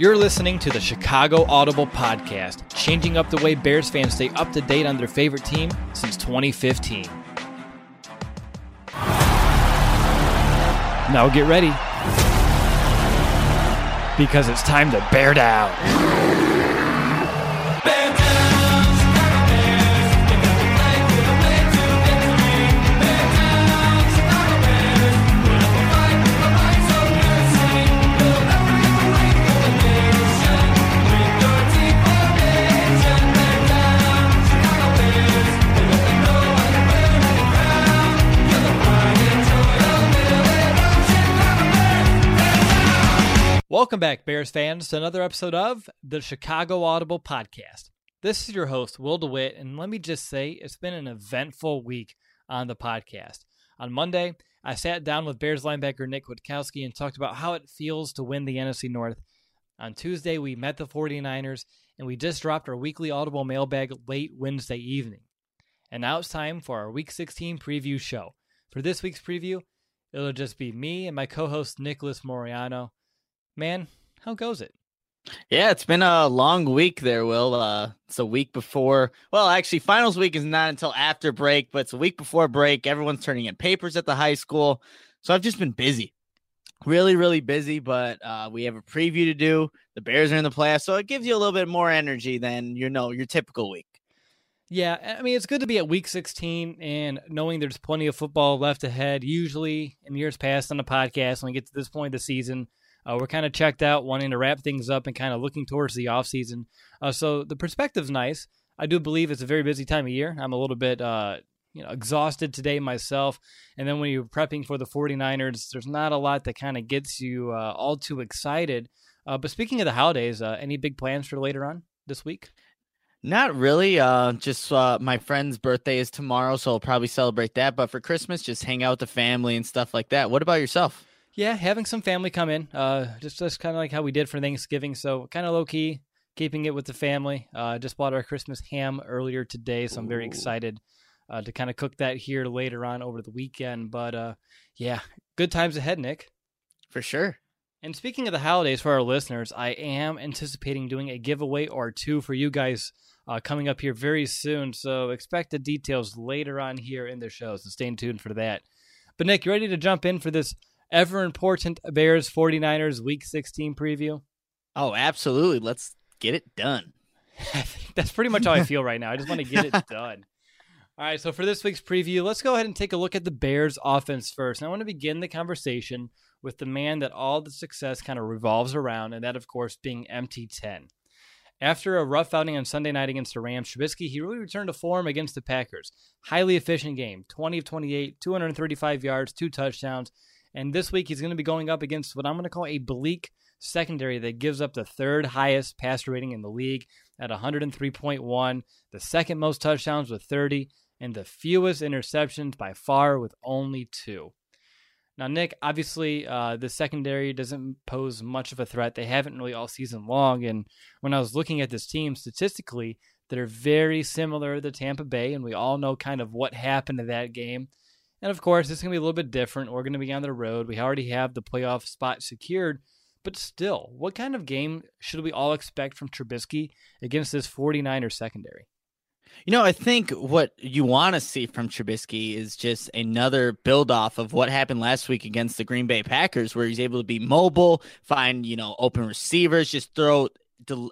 You're listening to the Chicago Audible Podcast, changing up the way Bears fans stay up to date on their favorite team since 2015. Now get ready. Because it's time to bear down. Welcome back, Bears fans, to another episode of the Chicago Audible Podcast. This is your host, Will DeWitt, and let me just say it's been an eventful week on the podcast. On Monday, I sat down with Bears linebacker Nick Kwiatkowski and talked about how it feels to win the NFC North. On Tuesday, we met the 49ers, and we just dropped our weekly Audible mailbag late Wednesday evening. And now it's time for our Week 16 preview show. For this week's preview, it'll just be me and my co host Nicholas Moriano man, how goes it? Yeah, it's been a long week there, Will. Uh, it's a week before. Well, actually, finals week is not until after break, but it's a week before break. Everyone's turning in papers at the high school. So I've just been busy, really, really busy. But uh, we have a preview to do. The Bears are in the playoffs, so it gives you a little bit more energy than you know your typical week. Yeah, I mean it's good to be at week 16 and knowing there's plenty of football left ahead. Usually in years past on the podcast, when we get to this point of the season, uh, we're kind of checked out, wanting to wrap things up and kind of looking towards the off season. Uh, so the perspective's nice. I do believe it's a very busy time of year. I'm a little bit, uh, you know, exhausted today myself. And then when you're prepping for the 49ers, there's not a lot that kind of gets you uh, all too excited. Uh, but speaking of the holidays, uh, any big plans for later on this week? Not really. Uh, just uh, my friend's birthday is tomorrow, so I'll probably celebrate that. But for Christmas, just hang out with the family and stuff like that. What about yourself? Yeah, having some family come in, uh, just just kind of like how we did for Thanksgiving. So kind of low key, keeping it with the family. Uh, just bought our Christmas ham earlier today, so I'm very excited uh, to kind of cook that here later on over the weekend. But uh, yeah, good times ahead, Nick. For sure. And speaking of the holidays for our listeners, I am anticipating doing a giveaway or two for you guys uh, coming up here very soon. So expect the details later on here in the show. So stay tuned for that. But Nick, you ready to jump in for this ever important Bears 49ers week 16 preview? Oh, absolutely. Let's get it done. That's pretty much how I feel right now. I just want to get it done. All right, so for this week's preview, let's go ahead and take a look at the Bears offense first. And I want to begin the conversation with the man that all the success kind of revolves around, and that, of course, being MT10. After a rough outing on Sunday night against the Rams, Trubisky, he really returned to form against the Packers. Highly efficient game 20 of 28, 235 yards, two touchdowns. And this week he's going to be going up against what I'm going to call a bleak secondary that gives up the third highest passer rating in the league at 103.1, the second most touchdowns with 30, and the fewest interceptions by far with only two. Now, Nick, obviously, uh, the secondary doesn't pose much of a threat. They haven't really all season long. And when I was looking at this team statistically, they're very similar to Tampa Bay, and we all know kind of what happened in that game. And of course, it's going to be a little bit different. We're going to be on the road. We already have the playoff spot secured. But still, what kind of game should we all expect from Trubisky against this 49er secondary? You know, I think what you want to see from Trubisky is just another build off of what happened last week against the Green Bay Packers, where he's able to be mobile, find, you know, open receivers, just throw,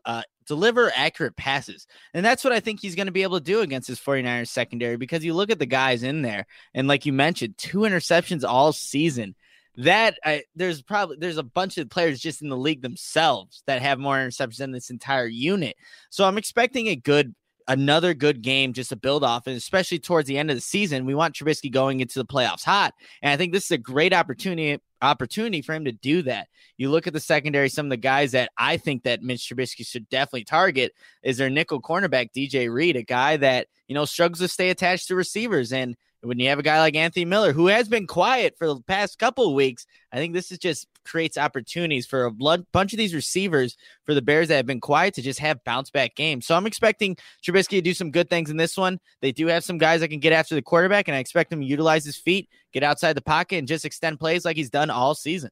uh, deliver accurate passes. And that's what I think he's going to be able to do against his 49ers secondary because you look at the guys in there, and like you mentioned, two interceptions all season that I, there's probably there's a bunch of players just in the league themselves that have more interceptions than this entire unit. So I'm expecting a good another good game just to build off, and especially towards the end of the season, we want Trubisky going into the playoffs hot, and I think this is a great opportunity opportunity for him to do that. You look at the secondary, some of the guys that I think that Mitch Trubisky should definitely target is their nickel cornerback DJ Reed, a guy that you know struggles to stay attached to receivers and when you have a guy like Anthony Miller who has been quiet for the past couple of weeks, I think this is just creates opportunities for a bunch of these receivers for the Bears that have been quiet to just have bounce back games. So I'm expecting Trubisky to do some good things in this one. They do have some guys that can get after the quarterback, and I expect him to utilize his feet, get outside the pocket, and just extend plays like he's done all season.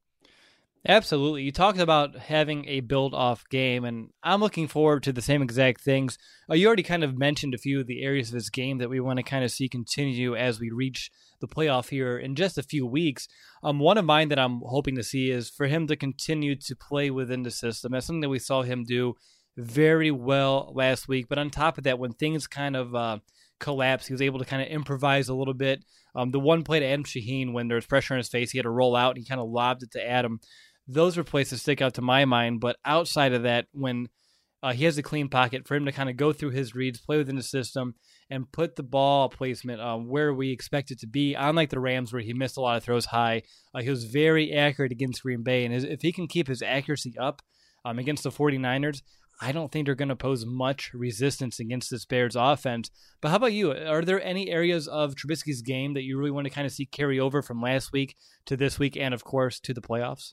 Absolutely. You talked about having a build off game, and I'm looking forward to the same exact things. Uh, you already kind of mentioned a few of the areas of this game that we want to kind of see continue as we reach the playoff here in just a few weeks. Um, one of mine that I'm hoping to see is for him to continue to play within the system. That's something that we saw him do very well last week. But on top of that, when things kind of uh, collapse, he was able to kind of improvise a little bit. Um, the one play to Adam Shaheen when there was pressure on his face, he had to roll out and he kind of lobbed it to Adam those were places that stick out to my mind. But outside of that, when uh, he has a clean pocket for him to kind of go through his reads, play within the system, and put the ball placement um, where we expect it to be. Unlike the Rams, where he missed a lot of throws high, uh, he was very accurate against Green Bay. And his, if he can keep his accuracy up um, against the 49ers, I don't think they're going to pose much resistance against this Bears offense. But how about you? Are there any areas of Trubisky's game that you really want to kind of see carry over from last week to this week and, of course, to the playoffs?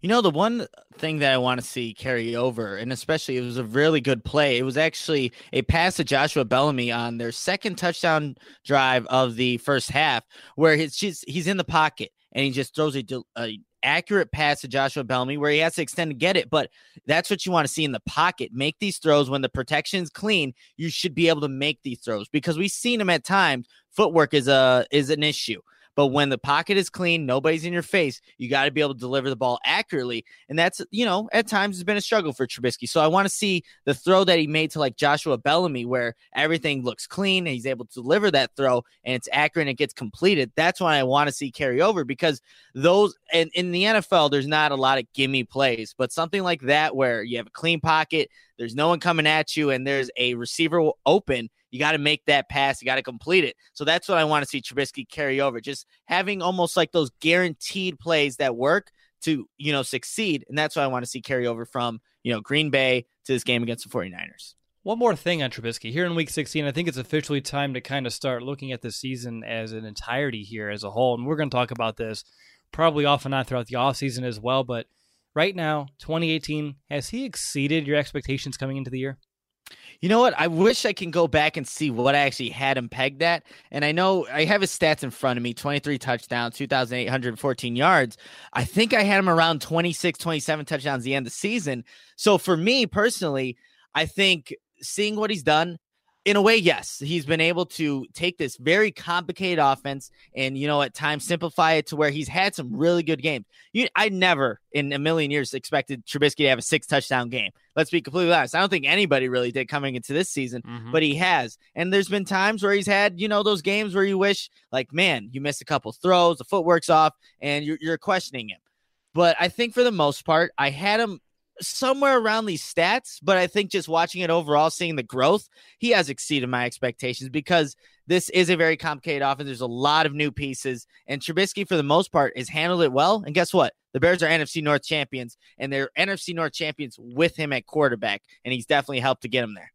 You know, the one thing that I want to see carry over, and especially it was a really good play. It was actually a pass to Joshua Bellamy on their second touchdown drive of the first half, where he's just he's in the pocket and he just throws a, a accurate pass to Joshua Bellamy where he has to extend to get it. But that's what you want to see in the pocket. Make these throws when the protection's clean. You should be able to make these throws because we've seen him at times. Footwork is a is an issue. But when the pocket is clean, nobody's in your face, you got to be able to deliver the ball accurately. And that's, you know, at times has been a struggle for Trubisky. So I want to see the throw that he made to like Joshua Bellamy, where everything looks clean and he's able to deliver that throw and it's accurate and it gets completed. That's what I want to see carry over because those, and in the NFL, there's not a lot of gimme plays, but something like that where you have a clean pocket, there's no one coming at you, and there's a receiver open you got to make that pass. You got to complete it. So that's what I want to see Trubisky carry over. Just having almost like those guaranteed plays that work to, you know, succeed. And that's what I want to see carry over from, you know, Green Bay to this game against the 49ers. One more thing on Trubisky. Here in week 16, I think it's officially time to kind of start looking at the season as an entirety here as a whole. And we're going to talk about this probably off and on throughout the offseason as well. But right now, 2018, has he exceeded your expectations coming into the year? You know what? I wish I can go back and see what I actually had him pegged at. And I know I have his stats in front of me 23 touchdowns, 2,814 yards. I think I had him around 26, 27 touchdowns the end of the season. So for me personally, I think seeing what he's done, in a way, yes, he's been able to take this very complicated offense and, you know, at times simplify it to where he's had some really good games. You, I never in a million years expected Trubisky to have a six touchdown game. Let's be completely honest. I don't think anybody really did coming into this season, mm-hmm. but he has. And there's been times where he's had, you know, those games where you wish, like, man, you missed a couple throws, the footwork's off, and you're, you're questioning him. But I think for the most part, I had him somewhere around these stats, but I think just watching it overall, seeing the growth, he has exceeded my expectations because this is a very complicated offense. There's a lot of new pieces, and Trubisky, for the most part, has handled it well. And guess what? The Bears are NFC North champions, and they're NFC North champions with him at quarterback, and he's definitely helped to get them there.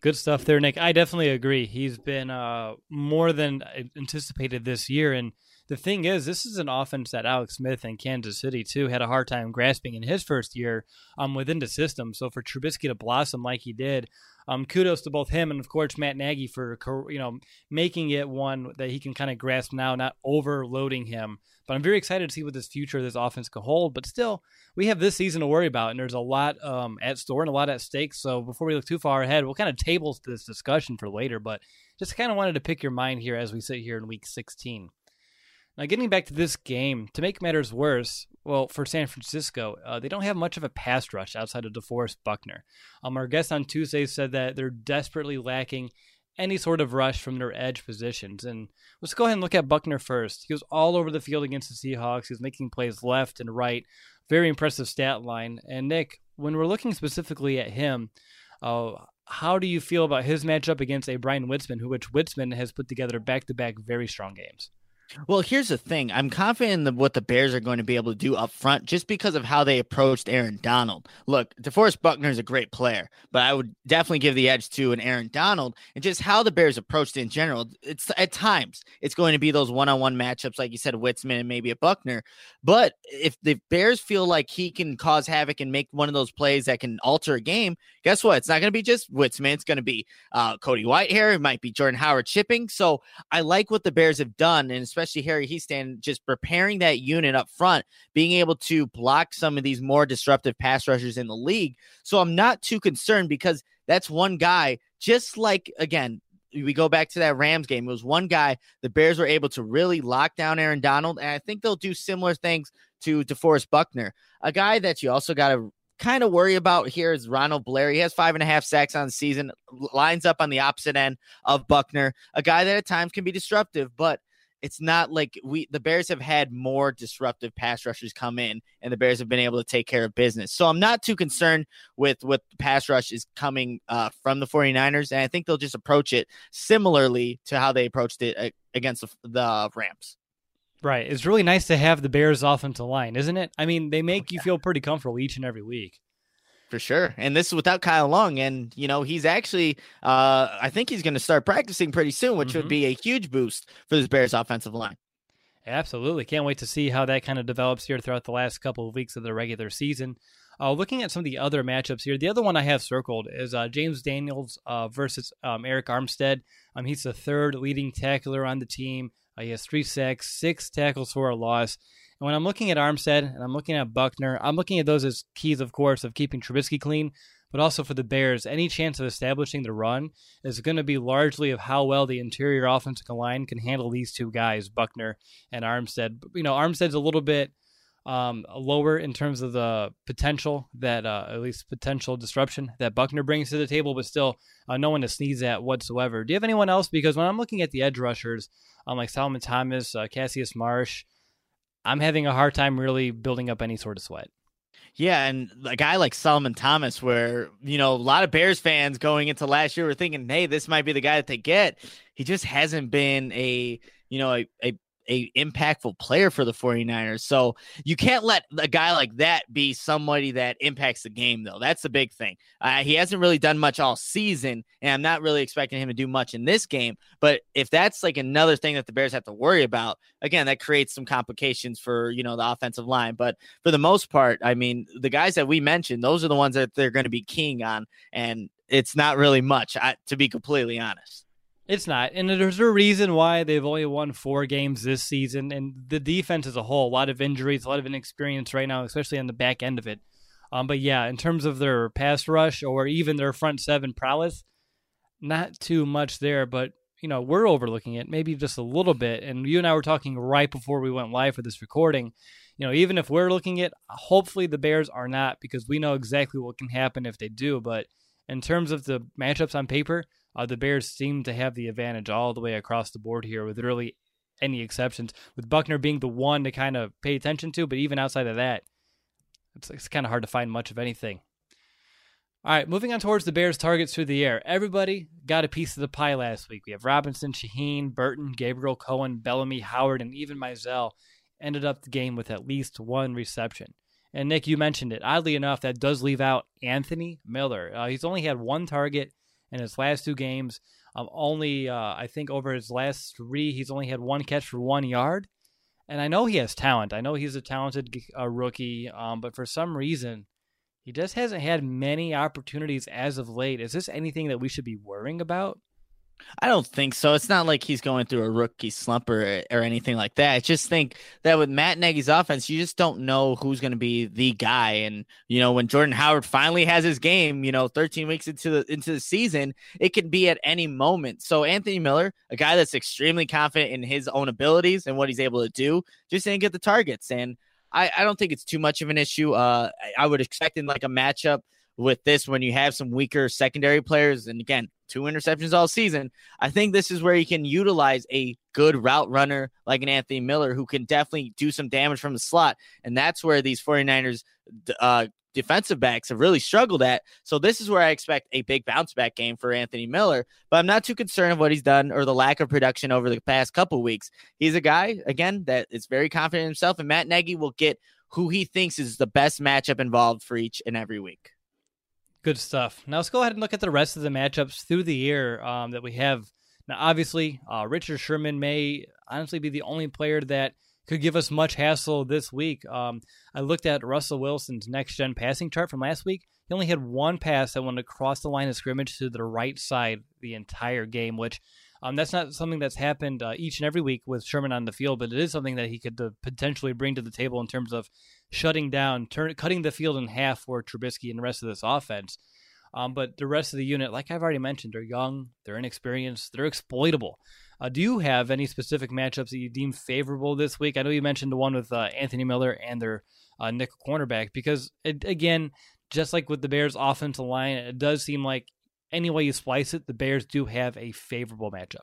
Good stuff there, Nick. I definitely agree. He's been uh, more than anticipated this year, and the thing is, this is an offense that Alex Smith and Kansas City too had a hard time grasping in his first year um, within the system. So for Trubisky to blossom like he did, um, kudos to both him and of course Matt Nagy for you know making it one that he can kind of grasp now, not overloading him. But I'm very excited to see what this future of this offense can hold. But still, we have this season to worry about, and there's a lot um, at store and a lot at stake. So before we look too far ahead, we'll kind of table this discussion for later. But just kind of wanted to pick your mind here as we sit here in Week 16. Now, getting back to this game, to make matters worse, well, for San Francisco, uh, they don't have much of a pass rush outside of DeForest Buckner. Um, our guest on Tuesday said that they're desperately lacking any sort of rush from their edge positions. And let's go ahead and look at Buckner first. He was all over the field against the Seahawks. He was making plays left and right. Very impressive stat line. And Nick, when we're looking specifically at him, uh, how do you feel about his matchup against a Bryan Witzmann, who which Witzmann has put together back to back very strong games? Well, here's the thing. I'm confident in what the Bears are going to be able to do up front just because of how they approached Aaron Donald. Look, DeForest Buckner is a great player, but I would definitely give the edge to an Aaron Donald and just how the Bears approached in general. It's at times it's going to be those one-on-one matchups, like you said, Witzmann and maybe a Buckner. But if the Bears feel like he can cause havoc and make one of those plays that can alter a game, guess what? It's not going to be just Witzmann. It's going to be uh, Cody Whitehair. It might be Jordan Howard chipping. So I like what the Bears have done, and especially especially Harry Hiestand, just preparing that unit up front, being able to block some of these more disruptive pass rushers in the league. So I'm not too concerned because that's one guy, just like, again, we go back to that Rams game. It was one guy. The Bears were able to really lock down Aaron Donald, and I think they'll do similar things to DeForest Buckner, a guy that you also got to kind of worry about here is Ronald Blair. He has five and a half sacks on the season, lines up on the opposite end of Buckner, a guy that at times can be disruptive, but it's not like we the Bears have had more disruptive pass rushers come in and the Bears have been able to take care of business. So I'm not too concerned with what the pass rush is coming uh, from the 49ers and I think they'll just approach it similarly to how they approached it uh, against the, the Rams. Right. It's really nice to have the Bears offensive line, isn't it? I mean, they make oh, yeah. you feel pretty comfortable each and every week for sure. And this is without Kyle Long. And, you know, he's actually, uh, I think he's going to start practicing pretty soon, which mm-hmm. would be a huge boost for this Bears offensive line. Absolutely. Can't wait to see how that kind of develops here throughout the last couple of weeks of the regular season. Uh, looking at some of the other matchups here, the other one I have circled is uh, James Daniels uh, versus um, Arik Armstead. Um, he's the third leading tackler on the team. Uh, he has three sacks, six tackles for a loss. And when I'm looking at Armstead and I'm looking at Buckner, I'm looking at those as keys, of course, of keeping Trubisky clean, but also for the Bears, any chance of establishing the run is going to be largely of how well the interior offensive line can handle these two guys, Buckner and Armstead. You know, Armstead's a little bit um, lower in terms of the potential that, uh, at least potential disruption that Buckner brings to the table, but still uh, no one to sneeze at whatsoever. Do you have anyone else? Because when I'm looking at the edge rushers, um, like Solomon Thomas, uh, Cassius Marsh, I'm having a hard time really building up any sort of sweat. Yeah, and a guy like Solomon Thomas, where you know a lot of Bears fans going into last year were thinking, "Hey, this might be the guy that they get." He just hasn't been a you know a, a a impactful player for the 49ers. So you can't let a guy like that be somebody that impacts the game, though. That's the big thing. Uh, he hasn't really done much all season, and I'm not really expecting him to do much in this game. But if that's like another thing that the Bears have to worry about, again, that creates some complications for, you know, the offensive line. But for the most part, I mean, the guys that we mentioned, those are the ones that they're going to be keying on. And it's not really much, I, to be completely honest. It's not. And there's a reason why they've only won four games this season. And the defense as a whole, a lot of injuries, a lot of inexperience right now, especially on the back end of it. Um, but yeah, in terms of their pass rush or even their front seven prowess, not too much there. But, you know, we're overlooking it maybe just a little bit. And you and I were talking right before we went live for this recording. You know, even if we're looking at, hopefully the Bears are not because we know exactly what can happen if they do. But in terms of the matchups on paper, uh, the Bears seem to have the advantage all the way across the board here, with really any exceptions. With Buckner being the one to kind of pay attention to, but even outside of that, it's, it's kind of hard to find much of anything. All right, moving on towards the Bears' targets through the air. Everybody got a piece of the pie last week. We have Robinson, Shaheen, Burton, Gabriel Cohen, Bellamy, Howard, and even Mizzell ended up the game with at least one reception. And Nick, you mentioned it. Oddly enough, that does leave out Anthony Miller. Uh, he's only had one target in his last two games. Um, only, uh, I think, over his last three, he's only had one catch for one yard. And I know he has talent. I know he's a talented uh, rookie, um, but for some reason, he just hasn't had many opportunities as of late. Is this anything that we should be worrying about? I don't think so. It's not like he's going through a rookie slump or, or anything like that. I just think that with Matt Nagy's offense, you just don't know who's going to be the guy. And you know, when Jordan Howard finally has his game, you know, 13 weeks into the into the season, it can be at any moment. So Anthony Miller, a guy that's extremely confident in his own abilities and what he's able to do, just didn't get the targets. And I, I don't think it's too much of an issue. Uh, I would expect in like a matchup with this when you have some weaker secondary players. And again, two interceptions all season. I think this is where you can utilize a good route runner like an Anthony Miller who can definitely do some damage from the slot. And that's where these 49ers uh, defensive backs have really struggled at. So this is where I expect a big bounce back game for Anthony Miller. But I'm not too concerned of what he's done or the lack of production over the past couple weeks. He's a guy again that is very confident in himself, and Matt Nagy will get who he thinks is the best matchup involved for each and every week. Good stuff. Now let's go ahead and look at the rest of the matchups through the year um, that we have. Now, obviously, uh, Richard Sherman may honestly be the only player that could give us much hassle this week. Um, I looked at Russell Wilson's next gen passing chart from last week. He only had one pass that went across the line of scrimmage to the right side the entire game, which um, that's not something that's happened uh, each and every week with Sherman on the field, but it is something that he could uh, potentially bring to the table in terms of shutting down, turn, cutting the field in half for Trubisky and the rest of this offense. Um, but the rest of the unit, like I've already mentioned, they're young, they're inexperienced, they're exploitable. Uh, do you have any specific matchups that you deem favorable this week? I know you mentioned the one with uh, Anthony Miller and their uh, nickel cornerback, because it, again, just like with the Bears' offensive line, it does seem like any way you splice it, the Bears do have a favorable matchup.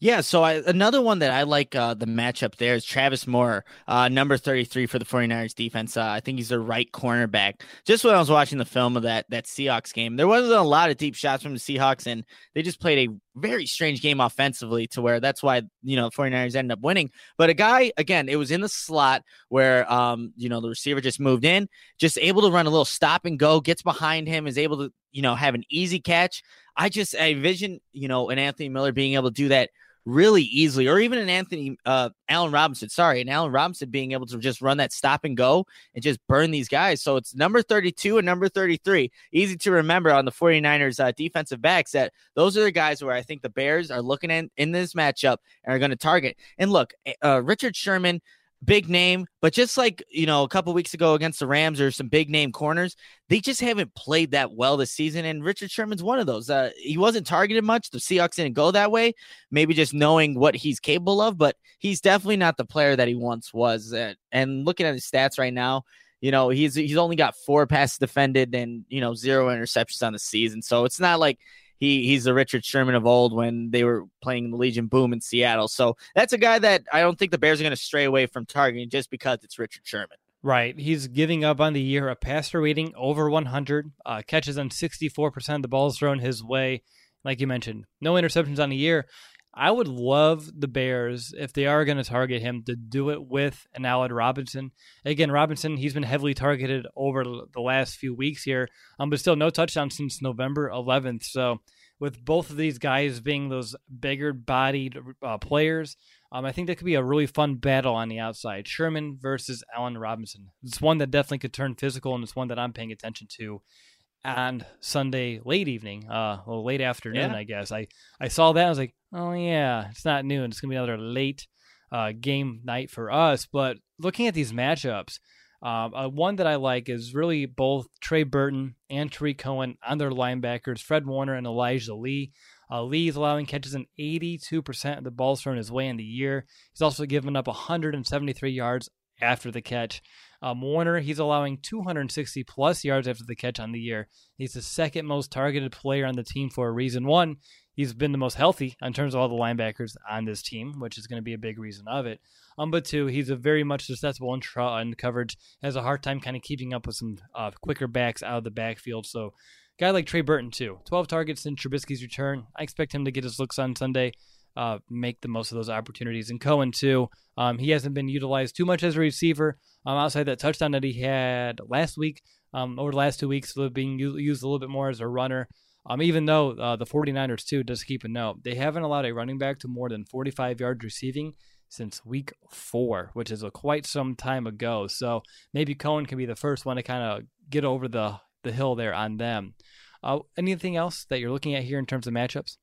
Yeah, so I, another one that I like uh, the matchup there is Travis Moore, uh, number 33 for the 49ers defense. Uh, I think he's the right cornerback. Just when I was watching the film of that that Seahawks game, there wasn't a lot of deep shots from the Seahawks, and they just played a very strange game offensively to where that's why, you know, 49ers ended up winning. But a guy, again, it was in the slot where, um, you know, the receiver just moved in, just able to run a little stop and go, gets behind him, is able to, you know, have an easy catch. I just I envision, you know, an Anthony Miller being able to do that really easily, or even an Anthony uh Allen Robinson, sorry, and Allen Robinson being able to just run that stop and go and just burn these guys. So it's number 32 and number 33. Easy to remember on the 49ers uh, defensive backs that those are the guys where I think the Bears are looking at in this matchup and are going to target. And look, eh, uh, Richard Sherman big name, but just like, you know, a couple weeks ago against the Rams or some big name corners, they just haven't played that well this season. And Richard Sherman's one of those. Uh, he wasn't targeted much. The Seahawks didn't go that way. Maybe just knowing what he's capable of, but he's definitely not the player that he once was. Uh, and looking at his stats right now, you know, he's he's only got four passes defended and you know zero interceptions on the season. So it's not like he he's the Richard Sherman of old when they were playing the Legion Boom in Seattle. So that's a guy that I don't think the Bears are going to stray away from targeting just because it's Richard Sherman. Right. He's giving up on the year a passer rating over 100, uh, catches on 64% of the balls thrown his way. Like you mentioned, no interceptions on the year. I would love the Bears if they are going to target him to do it with an Allen Robinson. Again, Robinson, he's been heavily targeted over the last few weeks here, um, but still no touchdown since November 11th. So, with both of these guys being those bigger bodied uh, players, um, I think that could be a really fun battle on the outside. Sherman versus Allen Robinson. It's one that definitely could turn physical, and it's one that I'm paying attention to on Sunday late evening, uh, well, late afternoon, yeah. I guess. I, I saw that. I was like, oh, yeah, it's not noon. It's going to be another late uh, game night for us. But looking at these matchups, um, uh, one that I like is really both Trey Burton and Tarik Cohen on their linebackers, Fred Warner and Elijah Lee. Uh, Lee is allowing catches in 82% of the balls thrown his way in the year. He's also given up 173 yards after the catch. Um, Warner, he's allowing 260 plus yards after the catch on the year. He's the second most targeted player on the team for a reason. One, he's been the most healthy in terms of all the linebackers on this team, which is going to be a big reason of it. Um, but two, he's a very much susceptible in, tra- in coverage, has a hard time kind of keeping up with some uh, quicker backs out of the backfield. So, guy like Trey Burton too, 12 targets in Trubisky's return. I expect him to get his looks on Sunday uh, make the most of those opportunities. And Cohen too, um, he hasn't been utilized too much as a receiver. Um, outside that touchdown that he had last week, um, over the last two weeks, being used a little bit more as a runner. Um, even though uh, the 49ers too, just keep a note, they haven't allowed a running back to more than 45 yards receiving since week four, which is a quite some time ago. So maybe Cohen can be the first one to kind of get over the, the hill there on them. Uh, anything else that you're looking at here in terms of matchups?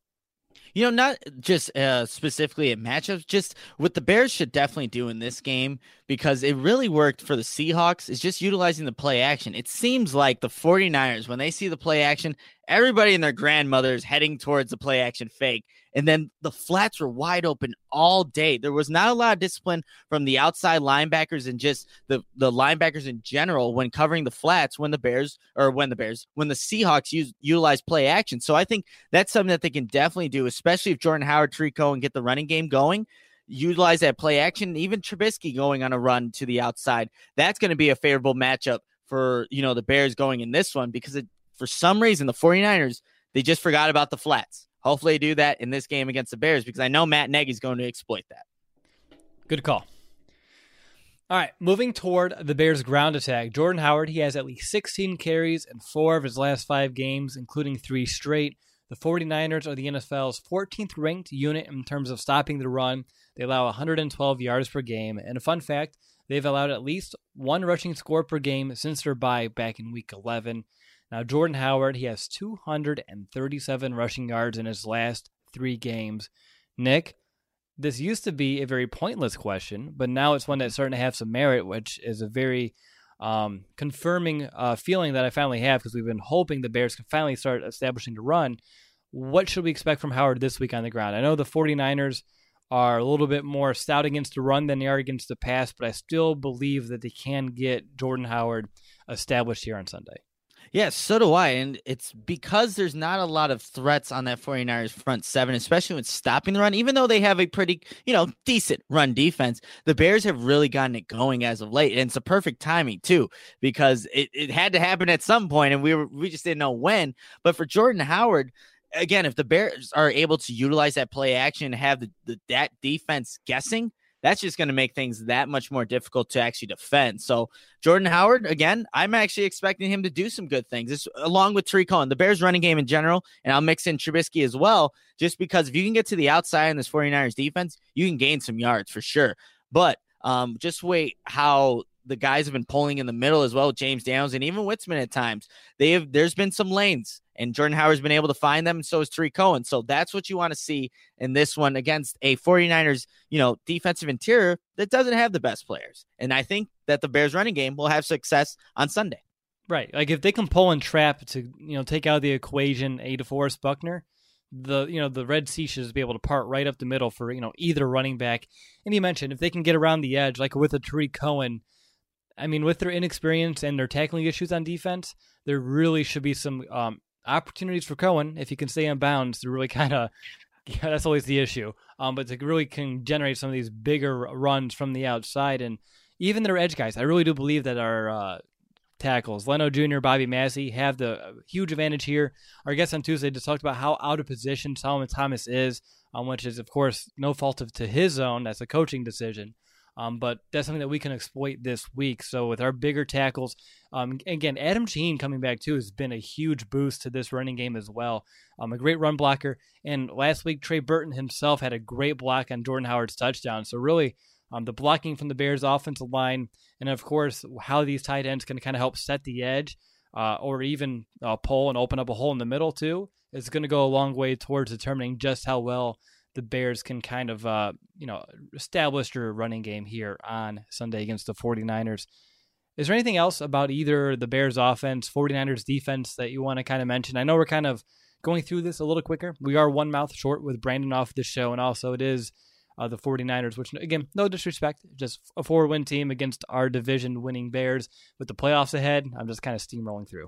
You know, not just uh, specifically at matchups, just what the Bears should definitely do in this game because it really worked for the Seahawks is just utilizing the play action. It seems like the 49ers, when they see the play action, everybody and their grandmothers heading towards the play action fake. And then the flats were wide open all day. There was not a lot of discipline from the outside linebackers and just the, the linebackers in general when covering the flats when the Bears or when the Bears, when the Seahawks use utilize play action. So I think that's something that they can definitely do, especially if Jordan Howard, Trico, and get the running game going utilize that play action, even Trubisky going on a run to the outside. That's going to be a favorable matchup for, you know, the Bears going in this one because it, for some reason the 49ers, they just forgot about the flats. Hopefully, they do that in this game against the Bears because I know Matt Nagy's going to exploit that. Good call. All right, moving toward the Bears' ground attack. Jordan Howard, he has at least 16 carries in four of his last five games, including three straight. The 49ers are the NFL's 14th ranked unit in terms of stopping the run. They allow 112 yards per game. And a fun fact, they've allowed at least one rushing score per game since their bye back in week 11. Now, Jordan Howard, he has 237 rushing yards in his last three games. Nick, this used to be a very pointless question, but now it's one that's starting to have some merit, which is a very um, confirming uh, feeling that I finally have because we've been hoping the Bears can finally start establishing the run. What should we expect from Howard this week on the ground? I know the 49ers are a little bit more stout against the run than they are against the pass, but I still believe that they can get Jordan Howard established here on Sunday. Yes, so do I. And it's because there's not a lot of threats on that 49ers front seven, especially when stopping the run, even though they have a pretty, you know, decent run defense. The Bears have really gotten it going as of late. And it's a perfect timing, too, because it, it had to happen at some point and we were we just didn't know when. But for Jordan Howard, again, if the Bears are able to utilize that play action and have the, the that defense guessing, that's just going to make things that much more difficult to actually defend. So Jordan Howard, again, I'm actually expecting him to do some good things, along with Tarik Cohen, the Bears running game in general, and I'll mix in Trubisky as well, just because if you can get to the outside in this 49ers defense, you can gain some yards for sure. But um, just wait how the guys have been pulling in the middle as well, James Downs and even Witzmann at times. They have there's been some lanes and Jordan Howard's been able to find them, and so has Tarik Cohen. So that's what you want to see in this one against a 49ers, you know, defensive interior that doesn't have the best players. And I think that the Bears running game will have success on Sunday. Right. Like if they can pull and trap to, you know, take out the equation A to DeForest Buckner, the you know the Red Sea should be able to part right up the middle for you know either running back. And you mentioned if they can get around the edge, like with a Tarik Cohen, I mean, with their inexperience and their tackling issues on defense, there really should be some um, opportunities for Cohen if he can stay on bounds to really kind of. Yeah, that's always the issue. Um, but to really can generate some of these bigger runs from the outside and even their edge guys. I really do believe that our uh, tackles, Leno Jr., Bobby Massie, have the uh, huge advantage here. Our guest on Tuesday just talked about how out of position Solomon Thomas is, um, which is, of course, no fault of to his own. That's a coaching decision. Um, but that's something that we can exploit this week. So with our bigger tackles, um, again, Adam Shaheen coming back too has been a huge boost to this running game as well. Um, a great run blocker, and last week Trey Burton himself had a great block on Jordan Howard's touchdown. So really, um, the blocking from the Bears' offensive line, and of course how these tight ends can kind of help set the edge, uh, or even uh, pull and open up a hole in the middle too, is going to go a long way towards determining just how well the Bears can kind of, uh, you know, establish their running game here on Sunday against the 49ers. Is there anything else about either the Bears offense, 49ers defense that you want to kind of mention? I know we're kind of going through this a little quicker. We are one mouth short with Brandon off the show, and also it is uh, the 49ers, which, again, no disrespect, just a four win team against our division winning Bears. With the playoffs ahead, I'm just kind of steamrolling through.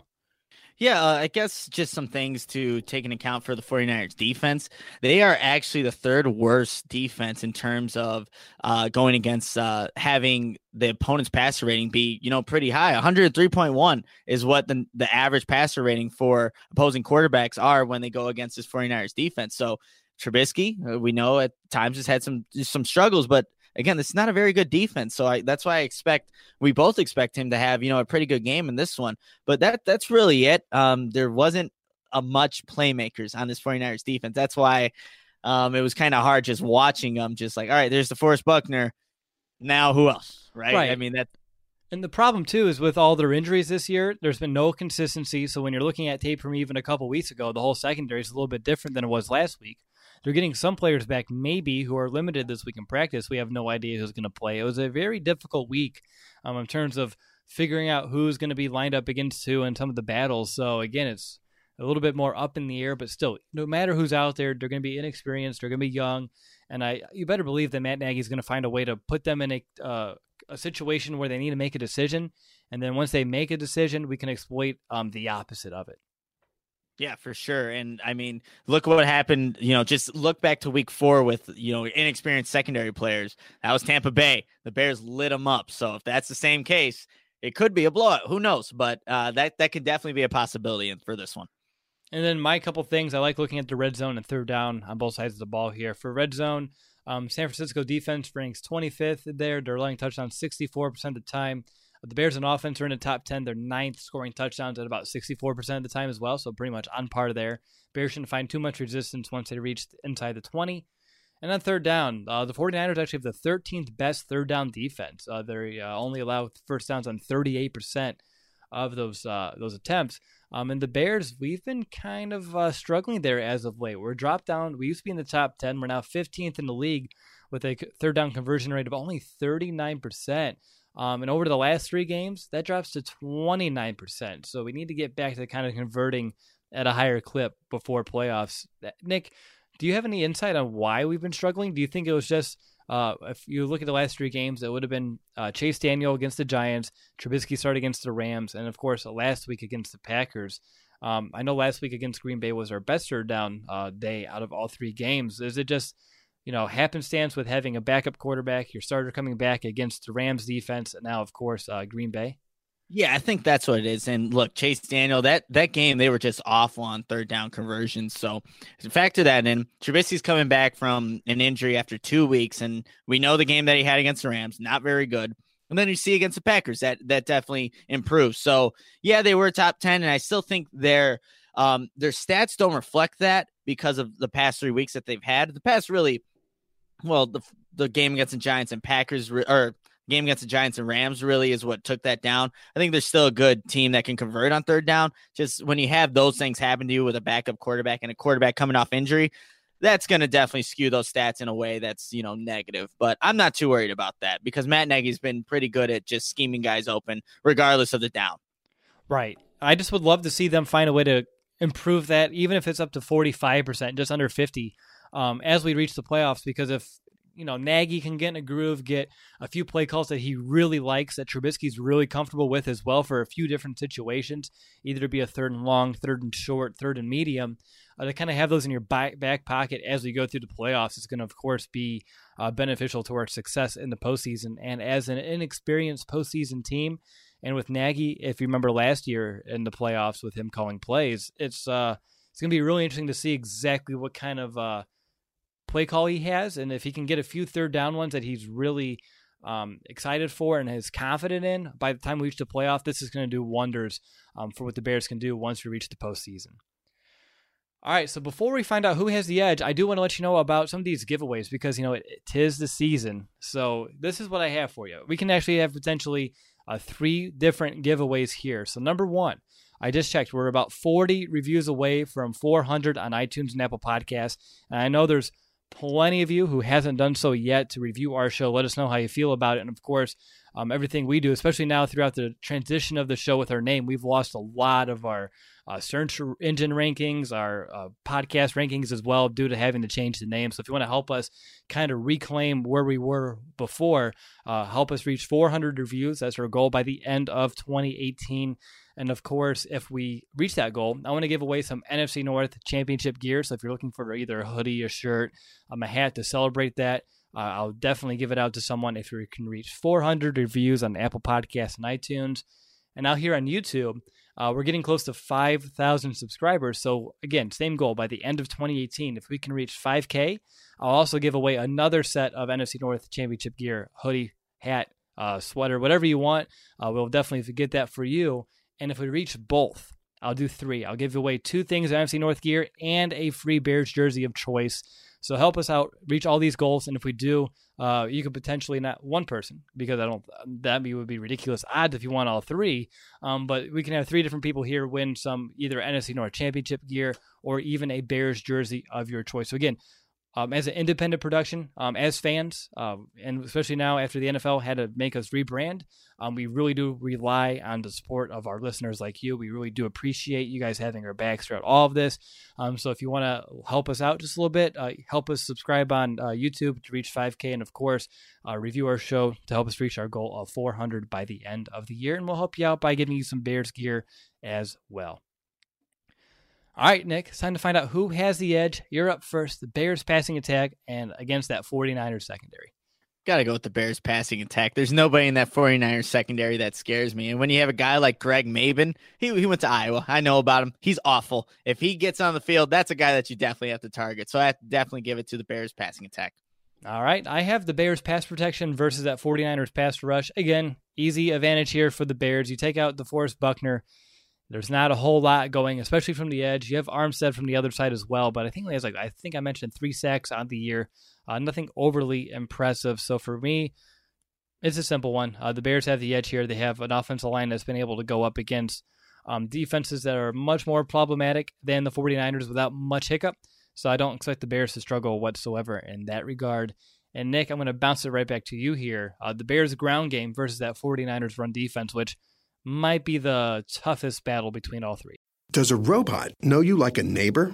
Yeah, uh, I guess just some things to take into account for the 49ers defense. They are actually the third worst defense in terms of uh, going against uh, having the opponent's passer rating be, you know, pretty high. 103.1 is what the, the average passer rating for opposing quarterbacks are when they go against this 49ers defense. So Trubisky, uh, we know at times has had some some struggles, but again, this is not a very good defense. So I, that's why I expect we both expect him to have you know a pretty good game in this one. But that that's really it. Um, there wasn't a much playmakers on this 49ers defense. That's why Um, it was kind of hard just watching them. Just like, all right, there's DeForest Buckner. Now who else? Right? Right. I mean that. And the problem too is with all their injuries this year, there's been no consistency. So when you're looking at tape from even a couple weeks ago, the whole secondary is a little bit different than it was last week. They're getting some players back, maybe who are limited this week in practice. We have no idea who's going to play. It was a very difficult week um, in terms of figuring out who's going to be lined up against who in some of the battles. So again, it's a little bit more up in the air, but still, no matter who's out there, they're going to be inexperienced, they're going to be young, and I you better believe that Matt Nagy is going to find a way to put them in a uh, a situation where they need to make a decision, and then once they make a decision, we can exploit um, the opposite of it. Yeah, for sure. And I mean, look what happened. You know, just look back to week four with, you know, inexperienced secondary players. That was Tampa Bay. The Bears lit them up. So if that's the same case, it could be a blowout. Who knows? But uh, that, that could definitely be a possibility for this one. And then my couple things, I like looking at the red zone and third down on both sides of the ball here. For red zone, um, San Francisco defense ranks 25th there. They're allowing touchdowns 64% of the time. The Bears in offense are in the top 10. They're ninth scoring touchdowns at about 64% of the time as well. So pretty much on par there. Bears shouldn't find too much resistance once they reach inside the 20. And on third down, uh, the 49ers actually have the 13th best third down defense. Uh, they uh, only allow first downs on 38% of those uh, those attempts. Um, and the Bears, we've been kind of uh, struggling there as of late. We're dropped down. We used to be in the top 10. We're now 15th in the league with a third down conversion rate of only 39%. Um, and over the last three games, that drops to 29%. So we need to get back to kind of converting at a higher clip before playoffs. Nick, do you have any insight on why we've been struggling? Do you think it was just uh, if you look at the last three games, it would have been uh, Chase Daniel against the Giants, Trubisky started against the Rams, and of course last week against the Packers. Um, I know last week against Green Bay was our best third down uh, day out of all three games. Is it just you know happenstance with having a backup quarterback, your starter coming back against the Rams defense, and now of course uh, Green Bay? Yeah, I think that's what it is. And look, Chase Daniel, that that game they were just awful on third down conversions. So factor that in. Trubisky's coming back from an injury after two weeks, and we know the game that he had against the Rams, not very good. And then you see against the Packers that that definitely improved. So yeah, they were top ten, and I still think their um their stats don't reflect that because of the past three weeks that they've had. The past really, well, the the game against the Giants and Packers or game against the Giants and Rams really is what took that down. I think there's still a good team that can convert on third down. Just when you have those things happen to you with a backup quarterback and a quarterback coming off injury, that's going to definitely skew those stats in a way that's, you know, negative. But I'm not too worried about that because Matt Nagy's been pretty good at just scheming guys open regardless of the down. Right. I just would love to see them find a way to improve that, even if it's up to 45%, just under 50, um, as we reach the playoffs. Because if you know, Nagy can get in a groove, get a few play calls that he really likes, that Trubisky's really comfortable with as well for a few different situations, either to be a third and long, third and short, third and medium. Uh, to kind of have those in your back, pocket as we go through the playoffs is going to, of course, be uh, beneficial to our success in the postseason. And as an inexperienced postseason team, and with Nagy, if you remember last year in the playoffs with him calling plays, it's uh, it's going to be really interesting to see exactly what kind of uh, play call he has, and if he can get a few third down ones that he's really um, excited for and is confident in, by the time we reach the playoff, this is going to do wonders um, for what the Bears can do once we reach the postseason. All right, so before we find out who has the edge, I do want to let you know about some of these giveaways because you know it, it is the season. So this is what I have for you. We can actually have potentially uh, three different giveaways here. So number one, I just checked. We're about 40 reviews away from 400 on iTunes and Apple Podcasts, and I know there's plenty of you who hasn't done so yet to review our show. Let us know how you feel about it. And of course, um, everything we do, especially now throughout the transition of the show with our name, we've lost a lot of our uh, search engine rankings, our uh, podcast rankings as well, due to having to change the name. So if you want to help us kind of reclaim where we were before, uh, help us reach 400 reviews. That's our goal by the end of 2018. And of course, if we reach that goal, I want to give away some NFC North championship gear. So if you're looking for either a hoodie, a shirt, um, a hat to celebrate that, uh, I'll definitely give it out to someone if we can reach 400 reviews on Apple Podcasts and iTunes. And now here on YouTube, uh, we're getting close to 5,000 subscribers. So again, same goal by the end of 2018. If we can reach 5K, I'll also give away another set of NFC North championship gear, hoodie, hat, uh, sweater, whatever you want. Uh, we'll definitely get that for you. And if we reach both, I'll do three. I'll give away two things NFC North gear and a free Bears jersey of choice. So help us out, reach all these goals, and if we do, uh, you could potentially not one person because I don't that would be ridiculous odds if you want all three. Um, but we can have three different people here win some either NFC North Championship gear or even a Bears jersey of your choice. So again, um, as an independent production, um, as fans, uh, and especially now after the NFL had to make us rebrand, um, we really do rely on the support of our listeners like you. We really do appreciate you guys having our backs throughout all of this. Um, so if you want to help us out just a little bit, uh, help us subscribe on uh, YouTube to reach 5K, and of course, uh, review our show to help us reach our goal of 400 by the end of the year. And we'll help you out by giving you some Bears gear as well. All right, Nick, it's time to find out who has the edge. You're up first. The Bears passing attack and against that 49ers secondary. Got to go with the Bears passing attack. There's nobody in that 49ers secondary that scares me. And when you have a guy like Greg Mabin, he, he went to Iowa. I know about him. He's awful. If he gets on the field, that's a guy that you definitely have to target. So I have to definitely give it to the Bears passing attack. All right. I have the Bears pass protection versus that 49ers pass rush. Again, easy advantage here for the Bears. You take out DeForest Buckner there's not a whole lot going, especially from the edge. You have Armstead from the other side as well, but I think he has like I think I mentioned three sacks on the year. Uh, nothing overly impressive. So for me, it's a simple one. Uh, the Bears have the edge here. They have an offensive line that's been able to go up against um, defenses that are much more problematic than the 49ers without much hiccup. So I don't expect the Bears to struggle whatsoever in that regard. And Nick, I'm going to bounce it right back to you here. Uh, the Bears' ground game versus that 49ers run defense, which – might be the toughest battle between all three. Does a robot know you like a neighbor?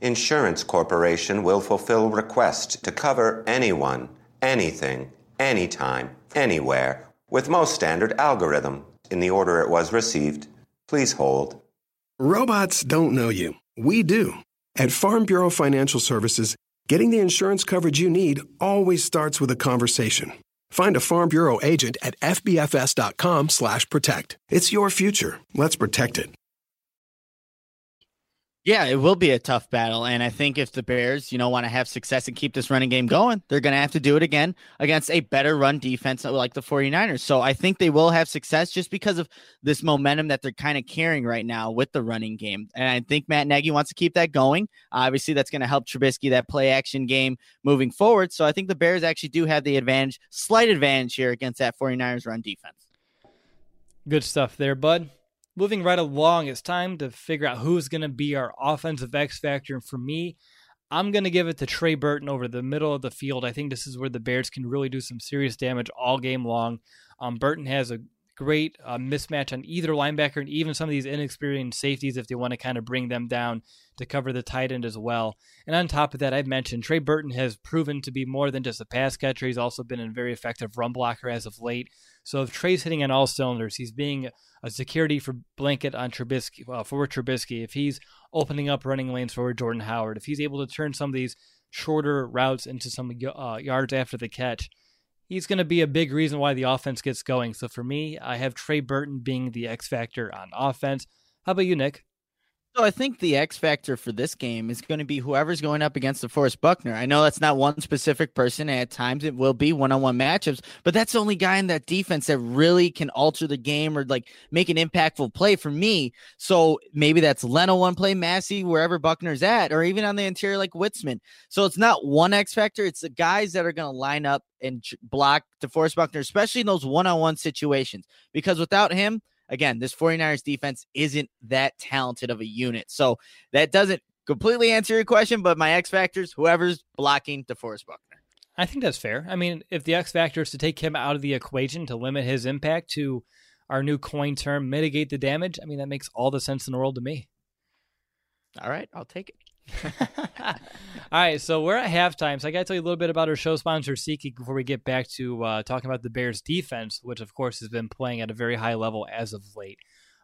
Insurance Corporation will fulfill requests to cover anyone, anything, anytime, anywhere, with most standard algorithm in the order it was received. Please hold. Robots don't know you. We do. At Farm Bureau Financial Services, getting the insurance coverage you need always starts with a conversation. Find a Farm Bureau agent at fbfs.com/protect. It's your future. Let's protect it. Yeah, it will be a tough battle. And I think if the Bears, you know, want to have success and keep this running game going, they're going to have to do it again against a better run defense like the 49ers. So I think they will have success just because of this momentum that they're kind of carrying right now with the running game. And I think Matt Nagy wants to keep that going. Obviously, that's going to help Trubisky, that play action game moving forward. So I think the Bears actually do have the advantage, slight advantage here against that 49ers run defense. Good stuff there, bud moving right along, it's time to figure out who's going to be our offensive X factor. And for me, I'm going to give it to Trey Burton over the middle of the field. I think this is where the Bears can really do some serious damage all game long. Um, Burton has a great uh, mismatch on either linebacker and even some of these inexperienced safeties if they want to kind of bring them down to cover the tight end as well. And on top of that, I've mentioned Trey Burton has proven to be more than just a pass catcher. He's also been a very effective run blocker as of late. So if Trey's hitting on all cylinders, he's being a security for blanket on Trubisky uh, for Trubisky. If he's opening up running lanes for Jordan Howard, if he's able to turn some of these shorter routes into some uh, yards after the catch, he's going to be a big reason why the offense gets going. So for me, I have Trey Burton being the X factor on offense. How about you, Nick? So I think the X factor for this game is going to be whoever's going up against DeForest Buckner. I know that's not one specific person. At times it will be one-on-one matchups, but that's the only guy in that defense that really can alter the game or like make an impactful play for me. So maybe that's Leno one play, Massie wherever Buckner's at, or even on the interior like Witzmann. So it's not one X factor. It's the guys that are going to line up and block DeForest Buckner, especially in those one-on-one situations. Because without him, again, this 49ers defense isn't that talented of a unit. So that doesn't completely answer your question, but my X factors, whoever's blocking DeForest Buckner. I think that's fair. I mean, if the X factor is to take him out of the equation to limit his impact to our new coin term, mitigate the damage, I mean, that makes all the sense in the world to me. All right, I'll take it. All right, so we're at halftime. So I got to tell you a little bit about our show sponsor, SeatGeek, before we get back to uh, talking about the Bears' defense, which of course has been playing at a very high level as of late.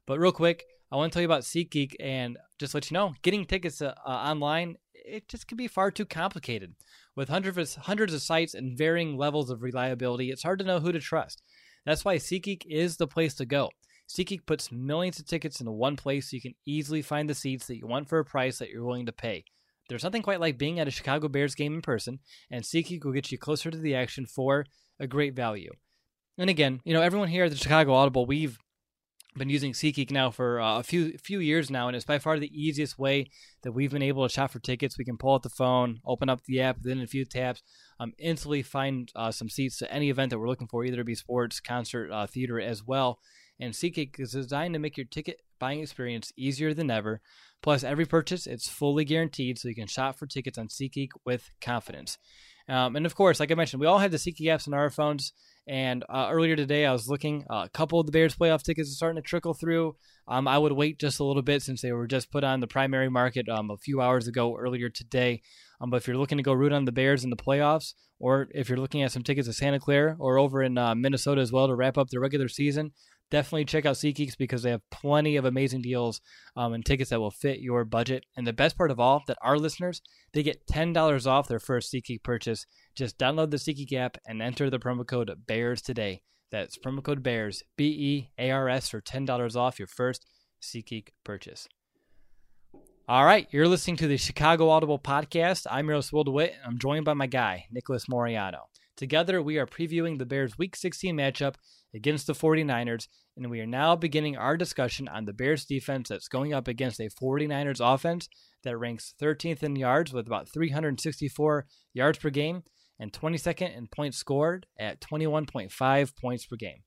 But real quick, I want to tell you about SeatGeek and just let you know, getting tickets uh, uh, online it just can be far too complicated. With hundreds of, hundreds of sites and varying levels of reliability, it's hard to know who to trust. That's why SeatGeek is the place to go. SeatGeek puts millions of tickets into one place so you can easily find the seats that you want for a price that you're willing to pay. There's nothing quite like being at a Chicago Bears game in person, and SeatGeek will get you closer to the action for a great value. And again, you know, everyone here at the Chicago Audible, we've been using SeatGeek now for uh, a few few years now, and it's by far the easiest way that we've been able to shop for tickets. We can pull out the phone, open up the app, within a few taps, um, instantly find uh, some seats to any event that we're looking for, either it be sports, concert, uh, theater as well. And SeatGeek is designed to make your ticket buying experience easier than ever. Plus, every purchase it's fully guaranteed, so you can shop for tickets on SeatGeek with confidence. Um, and of course, like I mentioned, we all have the SeatGeek apps on our phones. And uh, earlier today, I was looking. Uh, a couple of the Bears playoff tickets are starting to trickle through. Um, I would wait just a little bit since they were just put on the primary market um, a few hours ago earlier today. Um, but if you're looking to go root on the Bears in the playoffs, or if you're looking at some tickets to Santa Clara or over in uh, Minnesota as well to wrap up the regular season, definitely check out SeatGeeks because they have plenty of amazing deals um, and tickets that will fit your budget. And the best part of all, that our listeners they get ten dollars off their first SeatGeek purchase. Just download the SeatGeek app and enter the promo code Bears today. That's promo code Bears B E A R S for ten dollars off your first SeatGeek purchase. All right, you're listening to the Chicago Audible podcast. I'm your host, and I'm joined by my guy, Nicholas Moriano. Together, we are previewing the Bears' Week 16 matchup against the 49ers, and we are now beginning our discussion on the Bears defense that's going up against a 49ers offense that ranks 13th in yards with about 364 yards per game and 22nd in points scored at 21.5 points per game.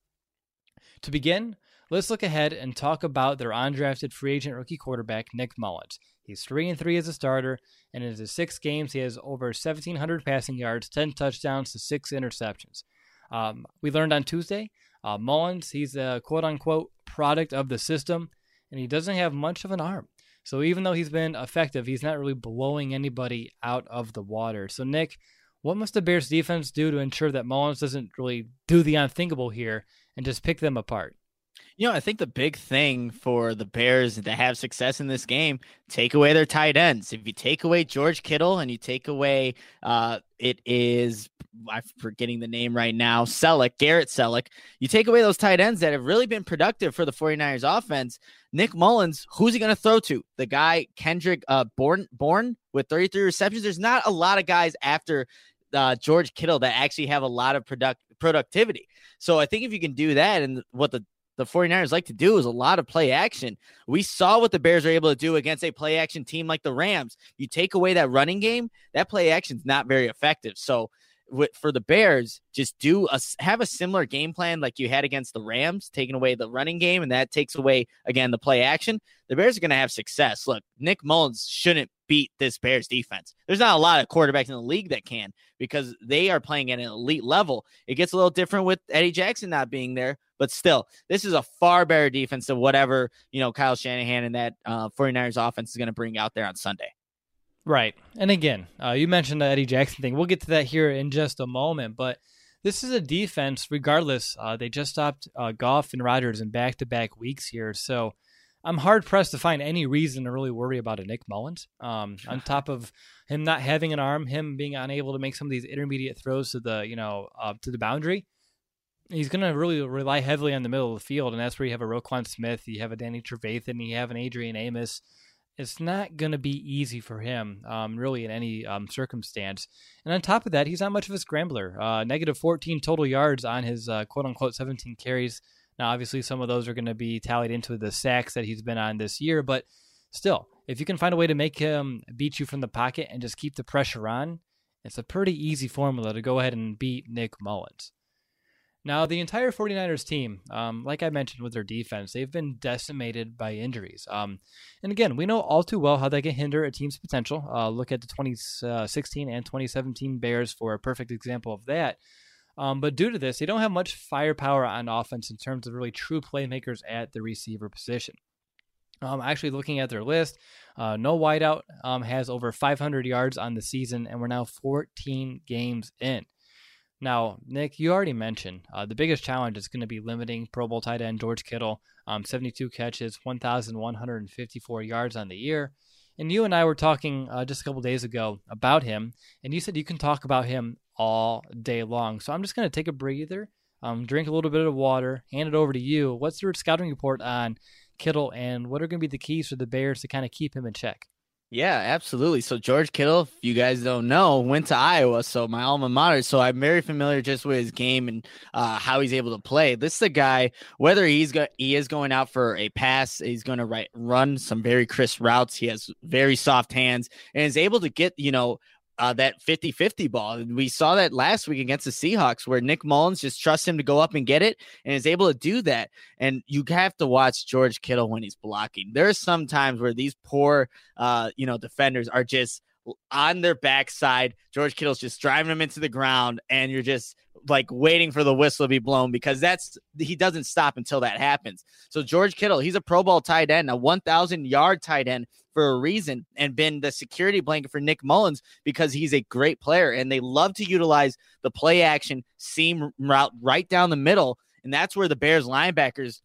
To begin, let's look ahead and talk about their undrafted free agent rookie quarterback, Nick Mullens. He's 3 and 3 as a starter, and in his six games, he has over 1,700 passing yards, 10 touchdowns to 6 interceptions. Um, we learned on Tuesday, uh, Mullens, he's a quote unquote product of the system, and he doesn't have much of an arm. So even though he's been effective, he's not really blowing anybody out of the water. So, Nick, what must the Bears defense do to ensure that Mullens doesn't really do the unthinkable here and just pick them apart? You know, I think the big thing for the Bears to have success in this game, take away their tight ends. If you take away George Kittle and you take away, uh, it is I'm forgetting the name right now, Celek, Garrett Celek. You take away those tight ends that have really been productive for the 49ers offense. Nick Mullens, who's he going to throw to? The guy Kendrick uh, Bourne, Bourne with 33 receptions. There's not a lot of guys after uh, George Kittle that actually have a lot of product productivity. So I think if you can do that, and what the the 49ers like to do is a lot of play action. We saw what the Bears are able to do against a play action team like the Rams. You take away that running game, that play action is not very effective. So for the Bears, just do a have a similar game plan like you had against the Rams, taking away the running game, and that takes away again the play action. The Bears are going to have success. Look, Nick Mullens shouldn't beat this Bears defense. There's not a lot of quarterbacks in the league that can because they are playing at an elite level. It gets a little different with Eddie Jackson not being there, but still, this is a far better defense than whatever you know Kyle Shanahan and that uh, 49ers offense is going to bring out there on Sunday. Right. And again, uh, you mentioned the Eddie Jackson thing. We'll get to that here in just a moment. But this is a defense, regardless. Uh, they just stopped uh, Goff and Rodgers in back to back weeks here. So I'm hard pressed to find any reason to really worry about a Nick Mullens. Um, on top of him not having an arm, him being unable to make some of these intermediate throws to the, you know, uh, to the boundary. He's going to really rely heavily on the middle of the field, and that's where you have a Roquan Smith, you have a Danny Trevathan, you have an Adrian Amos it's not going to be easy for him, um, really, in any um, circumstance. And on top of that, he's not much of a scrambler. Uh, negative 14 total yards on his uh, quote unquote 17 carries. Now, obviously, some of those are going to be tallied into the sacks that he's been on this year, but still, if you can find a way to make him beat you from the pocket and just keep the pressure on, it's a pretty easy formula to go ahead and beat Nick Mullens. Now, the entire 49ers team, um, like I mentioned with their defense, they've been decimated by injuries. Um, and again, we know all too well how they can hinder a team's potential. Uh, look at the 2016 and 2017 Bears for a perfect example of that. Um, but due to this, they don't have much firepower on offense in terms of really true playmakers at the receiver position. Um, actually, looking at their list, uh, no wideout um, has over 500 yards on the season, and we're now 14 games in. Now, Nick, you already mentioned uh, the biggest challenge is going to be limiting Pro Bowl tight end George Kittle, um, 72 catches, 1,154 yards on the year. And you and I were talking uh, just a couple days ago about him, and you said you can talk about him all day long. So I'm just going to take a breather, um, drink a little bit of water, hand it over to you. What's your scouting report on Kittle, and what are going to be the keys for the Bears to kind of keep him in check? Yeah, absolutely. So George Kittle, if you guys don't know, went to Iowa, so my alma mater. So I'm very familiar just with his game and uh, how he's able to play. This is a guy, whether he's got he is going out for a pass, he's going to run some very crisp routes. He has very soft hands and is able to get you know uh, that 50 50 ball. We saw that last week against the Seahawks, where Nick Mullens just trusts him to go up and get it and is able to do that. And you have to watch George Kittle when he's blocking. There are some times where these poor, uh, you know, defenders are just on their backside. George Kittle's just driving them into the ground, and you're just like waiting for the whistle to be blown because that's he doesn't stop until that happens. So George Kittle, he's a Pro Bowl tight end, a 1,000 yard tight end for a reason, and been the security blanket for Nick Mullens because he's a great player, and they love to utilize the play action seam route right down the middle, and that's where the Bears linebackers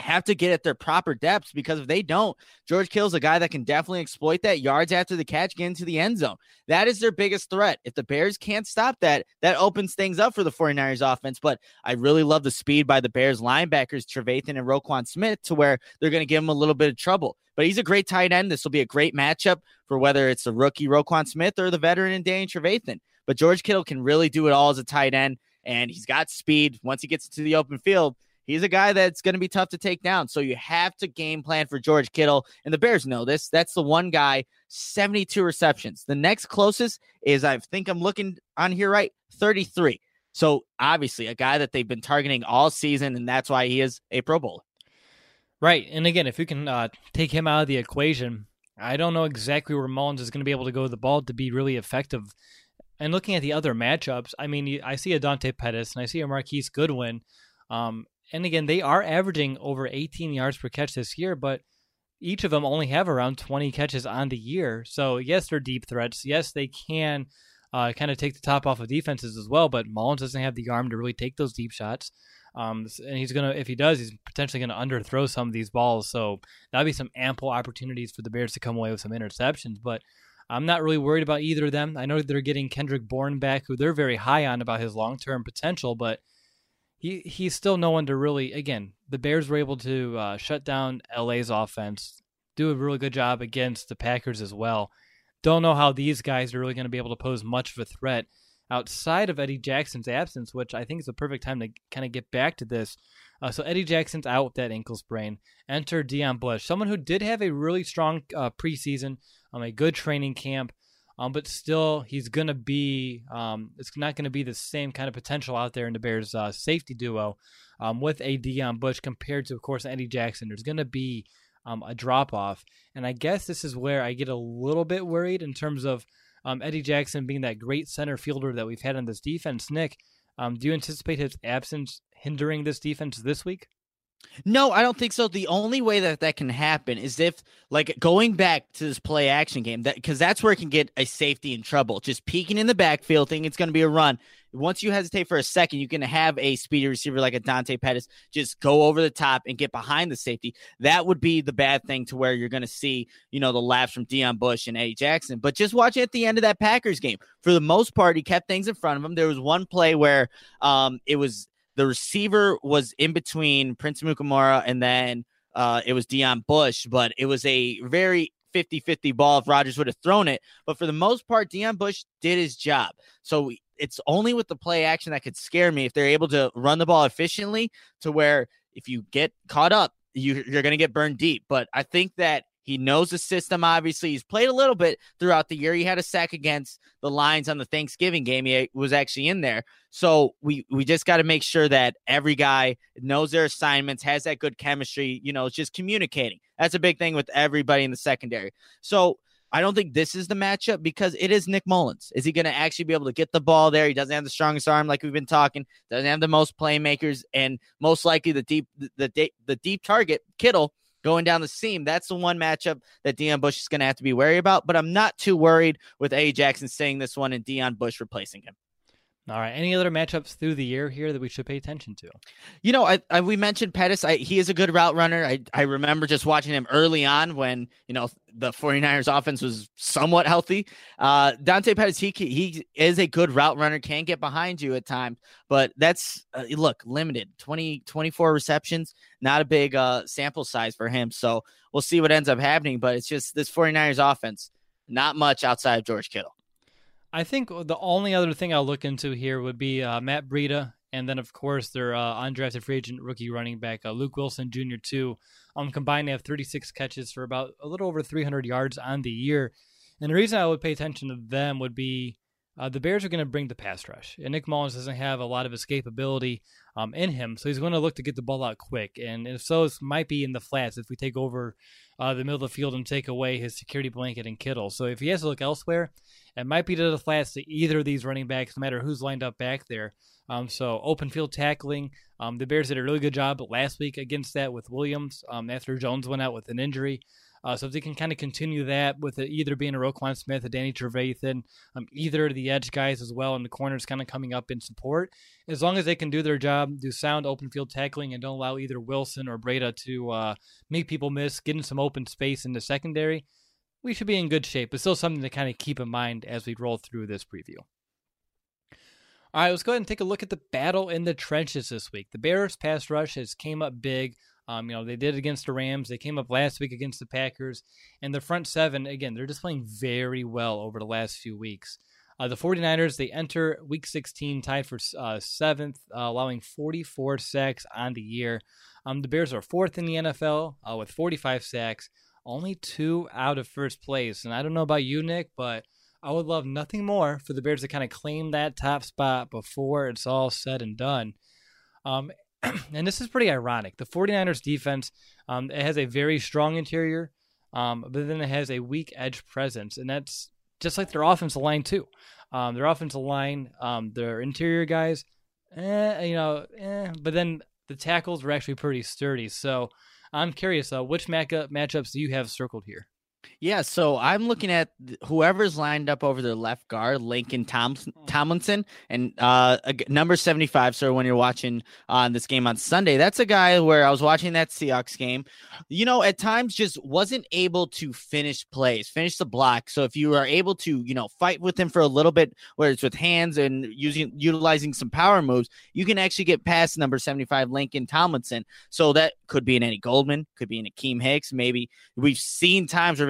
have to get at their proper depths because if they don't, George Kittle's a guy that can definitely exploit that yards after the catch, get into the end zone. That is their biggest threat. If the Bears can't stop that, that opens things up for the 49ers offense. But I really love the speed by the Bears linebackers, Trevathan and Roquan Smith, to where they're going to give him a little bit of trouble. But he's a great tight end. This will be a great matchup for whether it's the rookie Roquan Smith or the veteran and Danny Trevathan. But George Kittle can really do it all as a tight end, and he's got speed. Once he gets into the open field, he's a guy that's going to be tough to take down. So you have to game plan for George Kittle. And the Bears know this. That's the one guy, 72 receptions. The next closest is, I think I'm looking on here right, 33. So obviously a guy that they've been targeting all season, and that's why he is a Pro Bowler. Right. And again, if you can uh, take him out of the equation, I don't know exactly where Mullens is going to be able to go with the ball to be really effective. And looking at the other matchups, I mean, I see a Dante Pettis and I see a Marquise Goodwin. Um, and again, they are averaging over 18 yards per catch this year, but each of them only have around 20 catches on the year. So, yes, they're deep threats. Yes, they can uh, kind of take the top off of defenses as well, but Mullens doesn't have the arm to really take those deep shots. Um, and he's going to, if he does, he's potentially going to underthrow some of these balls. So, that'll be some ample opportunities for the Bears to come away with some interceptions. But I'm not really worried about either of them. I know they're getting Kendrick Bourne back, who they're very high on about his long term potential, but he he's still no one to really. Again, the Bears were able to uh, shut down LA's offense, do a really good job against the Packers as well. Don't know how these guys are really going to be able to pose much of a threat outside of Eddie Jackson's absence, which I think is the perfect time to kind of get back to this. Uh, so Eddie Jackson's out with that ankle sprain. Enter Deon Bush, someone who did have a really strong uh, preseason, um, a good training camp. Um, but still, he's going to be, um, it's not going to be the same kind of potential out there in the Bears' uh, safety duo um, with a Deon Bush compared to, of course, Eddie Jackson. There's going to be um, a drop off. And I guess this is where I get a little bit worried in terms of um, Eddie Jackson being that great center fielder that we've had in this defense. Nick, um, do you anticipate his absence hindering this defense this week? No, I don't think so. The only way that that can happen is if, like, going back to this play action game, that because that's where it can get a safety in trouble. Just peeking in the backfield, thinking it's going to be a run. Once you hesitate for a second, you can have a speedy receiver like a Dante Pettis just go over the top and get behind the safety. That would be the bad thing to where you're going to see, you know, the laps from Deon Bush and Eddie Jackson. But just watch at the end of that Packers game. For the most part, he kept things in front of him. There was one play where um, it was the receiver was in between Prince Amukamara and then uh, it was Deon Bush, but it was a very 50 50 ball if Rodgers would have thrown it. But for the most part, Deon Bush did his job. So it's only with the play action that could scare me if they're able to run the ball efficiently to where if you get caught up, you, you're going to get burned deep. But I think that he knows the system, obviously. He's played a little bit throughout the year. He had a sack against the Lions on the Thanksgiving game. He was actually in there. So we, we just got to make sure that every guy knows their assignments, has that good chemistry. You know, it's just communicating. That's a big thing with everybody in the secondary. So I don't think this is the matchup because it is Nick Mullens. Is he going to actually be able to get the ball there? He doesn't have the strongest arm, like we've been talking. Doesn't have the most playmakers, and most likely the deep the the, the deep target Kittle going down the seam. That's the one matchup that Deon Bush is going to have to be wary about. But I'm not too worried with A. Jackson saying this one and Deon Bush replacing him. All right. Any other matchups through the year here that we should pay attention to? You know, I, I we mentioned Pettis. I, he is a good route runner. I, I remember just watching him early on when, you know, the 49ers offense was somewhat healthy. Uh, Dante Pettis, he, he is a good route runner, can get behind you at times, but that's, uh, look, limited 20, 24 receptions, not a big uh, sample size for him. So we'll see what ends up happening, but it's just this 49ers offense, not much outside of George Kittle. I think the only other thing I'll look into here would be uh, Matt Breida, and then of course their uh, undrafted free agent rookie running back uh, Luke Wilson Jr. too. Um, combined they have 36 catches for about a little over 300 yards on the year. And the reason I would pay attention to them would be uh, the Bears are going to bring the pass rush, and Nick Mullens doesn't have a lot of escapability um, in him, so he's going to look to get the ball out quick. And if so, it might be in the flats if we take over uh, the middle of the field and take away his security blanket and Kittle. So if he has to look elsewhere, it might be to the flats to either of these running backs, no matter who's lined up back there. Um, so open field tackling, um, the Bears did a really good job last week against that with Williams um, after Jones went out with an injury. Uh, so if they can kind of continue that with it either being a Roquan Smith, a Danny Trevathan, um, either the edge guys as well, and the corners kind of coming up in support, as long as they can do their job, do sound open field tackling, and don't allow either Wilson or Breida to uh, make people miss, getting some open space in the secondary, we should be in good shape. But still something to kind of keep in mind as we roll through this preview. All right, let's go ahead and take a look at the battle in the trenches this week. The Bears pass rush has came up big. Um, you know, they did against the Rams. They came up last week against the Packers. And the front seven, again, they're just playing very well over the last few weeks. Uh, the 49ers, they enter week 16 tied for uh, seventh, uh, allowing 44 sacks on the year. Um, the Bears are fourth in the NFL uh, with 45 sacks, only two out of first place. And I don't know about you, Nick, but I would love nothing more for the Bears to kind of claim that top spot before it's all said and done. Um, and this is pretty ironic. The 49ers defense, um, it has a very strong interior, um, but then it has a weak edge presence, and that's just like their offensive line too. Um, their offensive line, um, their interior guys, eh, you know, eh, but then the tackles were actually pretty sturdy. So I'm curious, uh, which matchups do you have circled here? Yeah, so I'm looking at whoever's lined up over their left guard, Lincoln Tom- hmm. Tomlinson, and uh, number 75. So when you're watching on uh, this game on Sunday, that's a guy where I was watching that Seahawks game. You know, at times just wasn't able to finish plays, finish the block. So if you are able to, you know, fight with him for a little bit, whether it's with hands and using utilizing some power moves, you can actually get past number 75, Lincoln Tomlinson. So that could be in Eddie Goldman, could be in Akiem Hicks. Maybe we've seen times where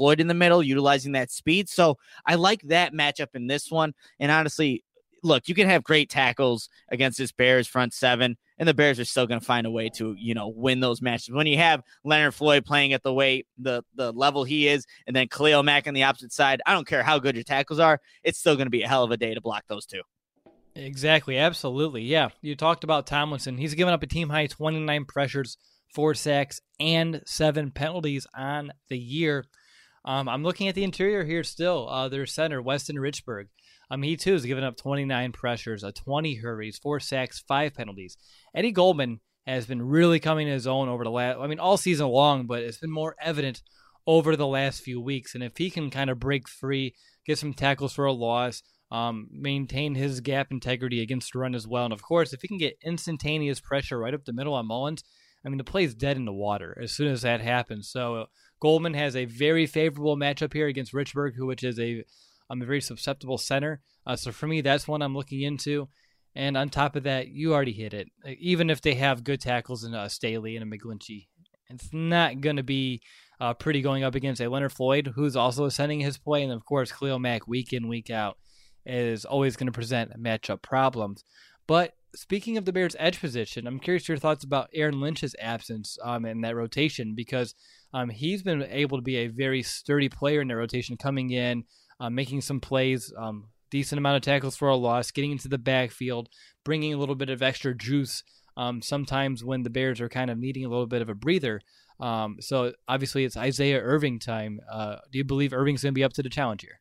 Floyd in the middle, utilizing that speed. So I like that matchup in this one. And honestly, look, you can have great tackles against this Bears front seven, and the Bears are still going to find a way to, you know, win those matches. When you have Leonard Floyd playing at the way the the level he is, and then Khalil Mack on the opposite side, I don't care how good your tackles are, it's still going to be a hell of a day to block those two. Exactly, absolutely, yeah. You talked about Tomlinson; he's given up a team high twenty nine pressures, four sacks, and seven penalties on the year. Um, I'm looking at the interior here still. Uh, their center, Weston Richburg. Um, he too has given up 29 pressures, a 20 hurries, four sacks, five penalties. Eddie Goldman has been really coming to his own over the last, I mean, all season long, but it's been more evident over the last few weeks. And if he can kind of break free, get some tackles for a loss, um, maintain his gap integrity against the run as well, and of course, if he can get instantaneous pressure right up the middle on Mullens, I mean, the play's dead in the water as soon as that happens. So Goldman has a very favorable matchup here against Richburg, who which is a um, a very susceptible center. Uh, so for me, that's one I'm looking into. And on top of that, you already hit it. Even if they have good tackles in uh, Staley and a McGlinchey, it's not going to be uh, pretty going up against a Leonard Floyd, who's also ascending his play. And of course, Khalil Mack, week in, week out, is always going to present matchup problems. But speaking of the Bears' edge position, I'm curious your thoughts about Aaron Lynch's absence um, in that rotation because um, he's been able to be a very sturdy player in that rotation, coming in, uh, making some plays, um, decent amount of tackles for a loss, getting into the backfield, bringing a little bit of extra juice. Um, sometimes when the Bears are kind of needing a little bit of a breather. Um, so obviously it's Isaiah Irving time. Uh, do you believe Irving's going to be up to the challenge here?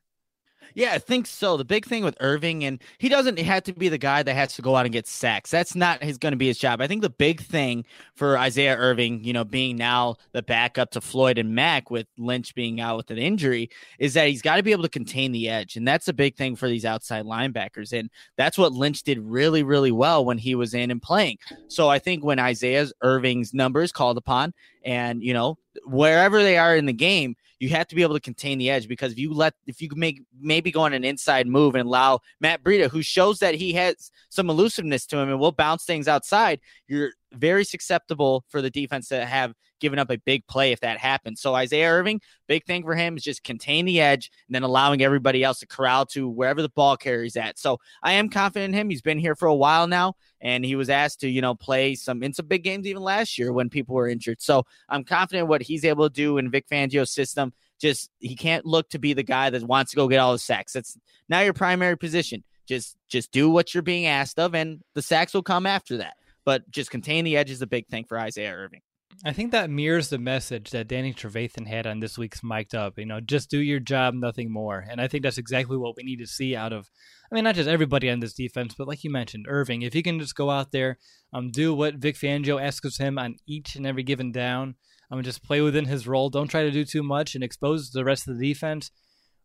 Yeah, I think so. The big thing with Irving, and he doesn't have to be the guy that has to go out and get sacks. That's not his going to be his job. I think the big thing for Isaiah Irving, you know, being now the backup to Floyd and Mack with Lynch being out with an injury, is that he's got to be able to contain the edge, and that's a big thing for these outside linebackers. And that's what Lynch did really, really well when he was in and playing. So I think when Isaiah Irving's numbers called upon, and you know wherever they are in the game you have to be able to contain the edge because if you let if you make maybe go on an inside move and allow Matt Breida, who shows that he has some elusiveness to him and will bounce things outside, you're very susceptible for the defense to have given up a big play if that happens. So Isaiah Irving, big thing for him is just contain the edge and then allowing everybody else to corral to wherever the ball carries at. So I am confident in him. He's been here for a while now and he was asked to, you know, play some in some big games even last year when people were injured. So I'm confident what he's able to do in Vic Fangio's system. Just he can't look to be the guy that wants to go get all the sacks. That's now your primary position. Just just do what you're being asked of, and the sacks will come after that. But just contain the edge is a big thing for Isaiah Irving. I think that mirrors the message that Danny Trevathan had on this week's Mic'd Up. You know, just do your job, nothing more. And I think that's exactly what we need to see out of, I mean, not just everybody on this defense, but like you mentioned, Irving. If he can just go out there, um, do what Vic Fangio asks him on each and every given down, um, just play within his role. Don't try to do too much and expose the rest of the defense.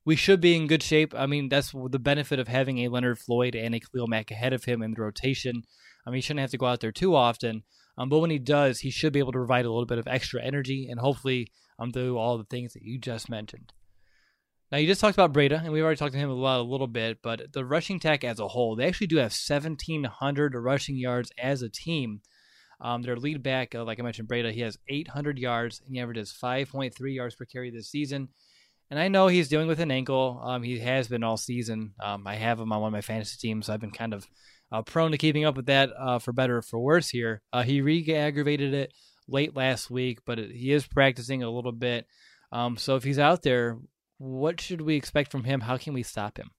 We should be in good shape. I mean, that's the benefit of having a Leonard Floyd and a Khalil Mack ahead of him in the rotation. I mean, he shouldn't have to go out there too often. Um, but when he does, he should be able to provide a little bit of extra energy and hopefully um, do all the things that you just mentioned. Now, you just talked about Breida, and we've already talked to him a, lot, a little bit, but the rushing tech as a whole, they actually do have 1,700 rushing yards as a team. Um, their lead back, uh, like I mentioned, Breida, he has 800 yards and he averages 5.3 yards per carry this season. And I know he's dealing with an ankle. Um, he has been all season. Um, I have him on one of my fantasy teams. So I've been kind of uh, prone to keeping up with that uh, for better or for worse here. Uh, he re-aggravated it late last week, but it, he is practicing a little bit. Um, so if he's out there, what should we expect from him? How can we stop him?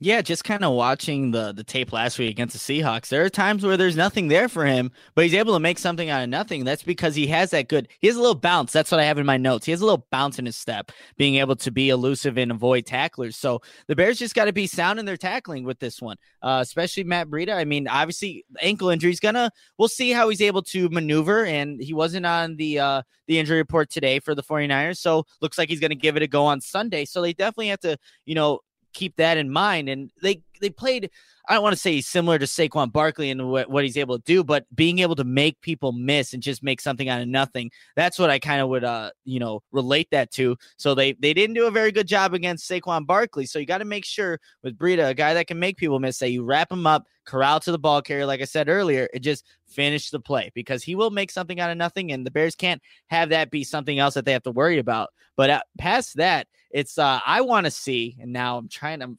Yeah, just kind of watching the the tape last week against the Seahawks. There are times where there's nothing there for him, but he's able to make something out of nothing. That's because he has that good. He has a little bounce. That's what I have in my notes. He has a little bounce in his step, being able to be elusive and avoid tacklers. So the Bears just got to be sound in their tackling with this one, uh, especially Matt Breida. I mean, obviously ankle injury. is gonna. We'll see how he's able to maneuver, and he wasn't on the uh, the injury report today for the 49ers. So looks like he's to give it a go on Sunday. So they definitely have to, you know, keep that in mind. And they they played. I don't want to say similar to Saquon Barkley and what, what he's able to do, but being able to make people miss and just make something out of nothing. That's what I kind of would, uh, you know, relate that to. So they they didn't do a very good job against Saquon Barkley. So you got to make sure with Breida, a guy that can make people miss, that you wrap him up, corral to the ball carrier, like I said earlier, and just finish the play because he will make something out of nothing, and the Bears can't have that be something else that they have to worry about. But uh, past that, it's uh I want to see, and now I'm trying. I'm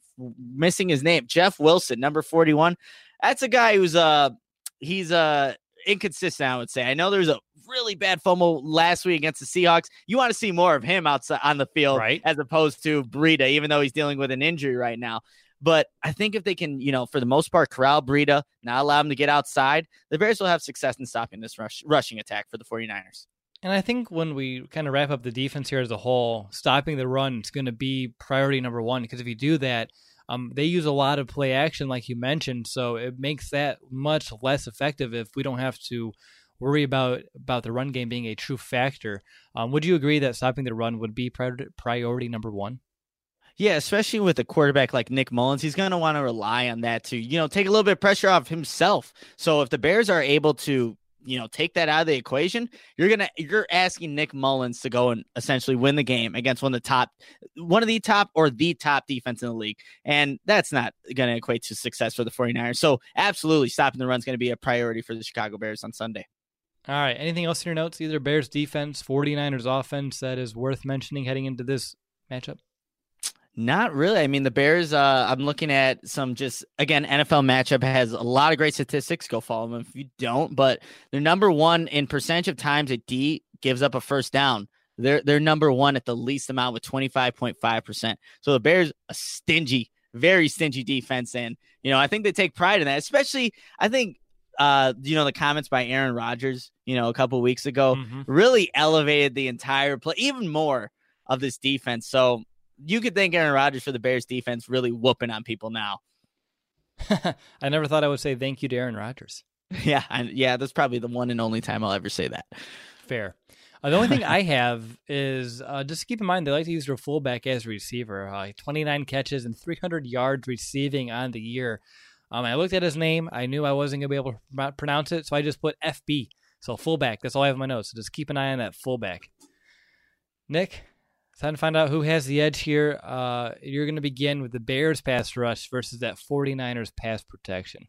missing his name, Jeff Wilson, number 41. That's a guy who's uh he's uh inconsistent. I would say. I know there's a really bad fumble last week against the Seahawks. You want to see more of him outside on the field, right? As opposed to Breida, even though he's dealing with an injury right now. But I think if they can, you know, for the most part, corral Breida, not allow him to get outside, the Bears will have success in stopping this rush, rushing attack for the 49ers. And I think when we kind of wrap up the defense here as a whole, stopping the run is going to be priority number one. Because if you do that, um, they use a lot of play action, like you mentioned, so it makes that much less effective if we don't have to worry about about the run game being a true factor. Um, would you agree that stopping the run would be priority, priority number one? Yeah, especially with a quarterback like Nick Mullens, he's going to want to rely on that to, you know, take a little bit of pressure off himself. So if the Bears are able to you know take that out of the equation you're gonna you're asking nick mullens to go and essentially win the game against one of the top one of the top or the top defense in the league. And that's not gonna equate to success for the 49ers so absolutely stopping the run is gonna be a priority for the chicago bears on sunday. All right anything else in your notes? Either bears defense 49ers offense that is worth mentioning heading into this matchup not really. I mean, the Bears, uh, I'm looking at some just, again, NFL matchup has a lot of great statistics. Go follow them if you don't. But they're number one in percentage of times a D gives up a first down. They're, they're number one at the least amount with 25.5%. So the Bears, a stingy very stingy defense. And, you know, I think they take pride in that, especially, I think, uh, you know, the comments by Aaron Rodgers, you know, a couple weeks ago mm-hmm. really elevated the entire play, even more of this defense. So you could thank Aaron Rodgers for the Bears defense really whooping on people now. I never thought I would say thank you to Aaron Rodgers. Yeah, I, yeah, that's probably the one and only time I'll ever say that. Fair. Uh, the only thing I have is uh, just keep in mind they like to use their fullback as a receiver. Uh, 29 catches and 300 yards receiving on the year. Um, I looked at his name. I knew I wasn't going to be able to pronounce it, so I just put FB. So fullback. That's all I have in my notes. So just keep an eye on that fullback. Nick, time to find out who has the edge here. Uh, you're going to begin with the Bears pass rush versus that 49ers pass protection.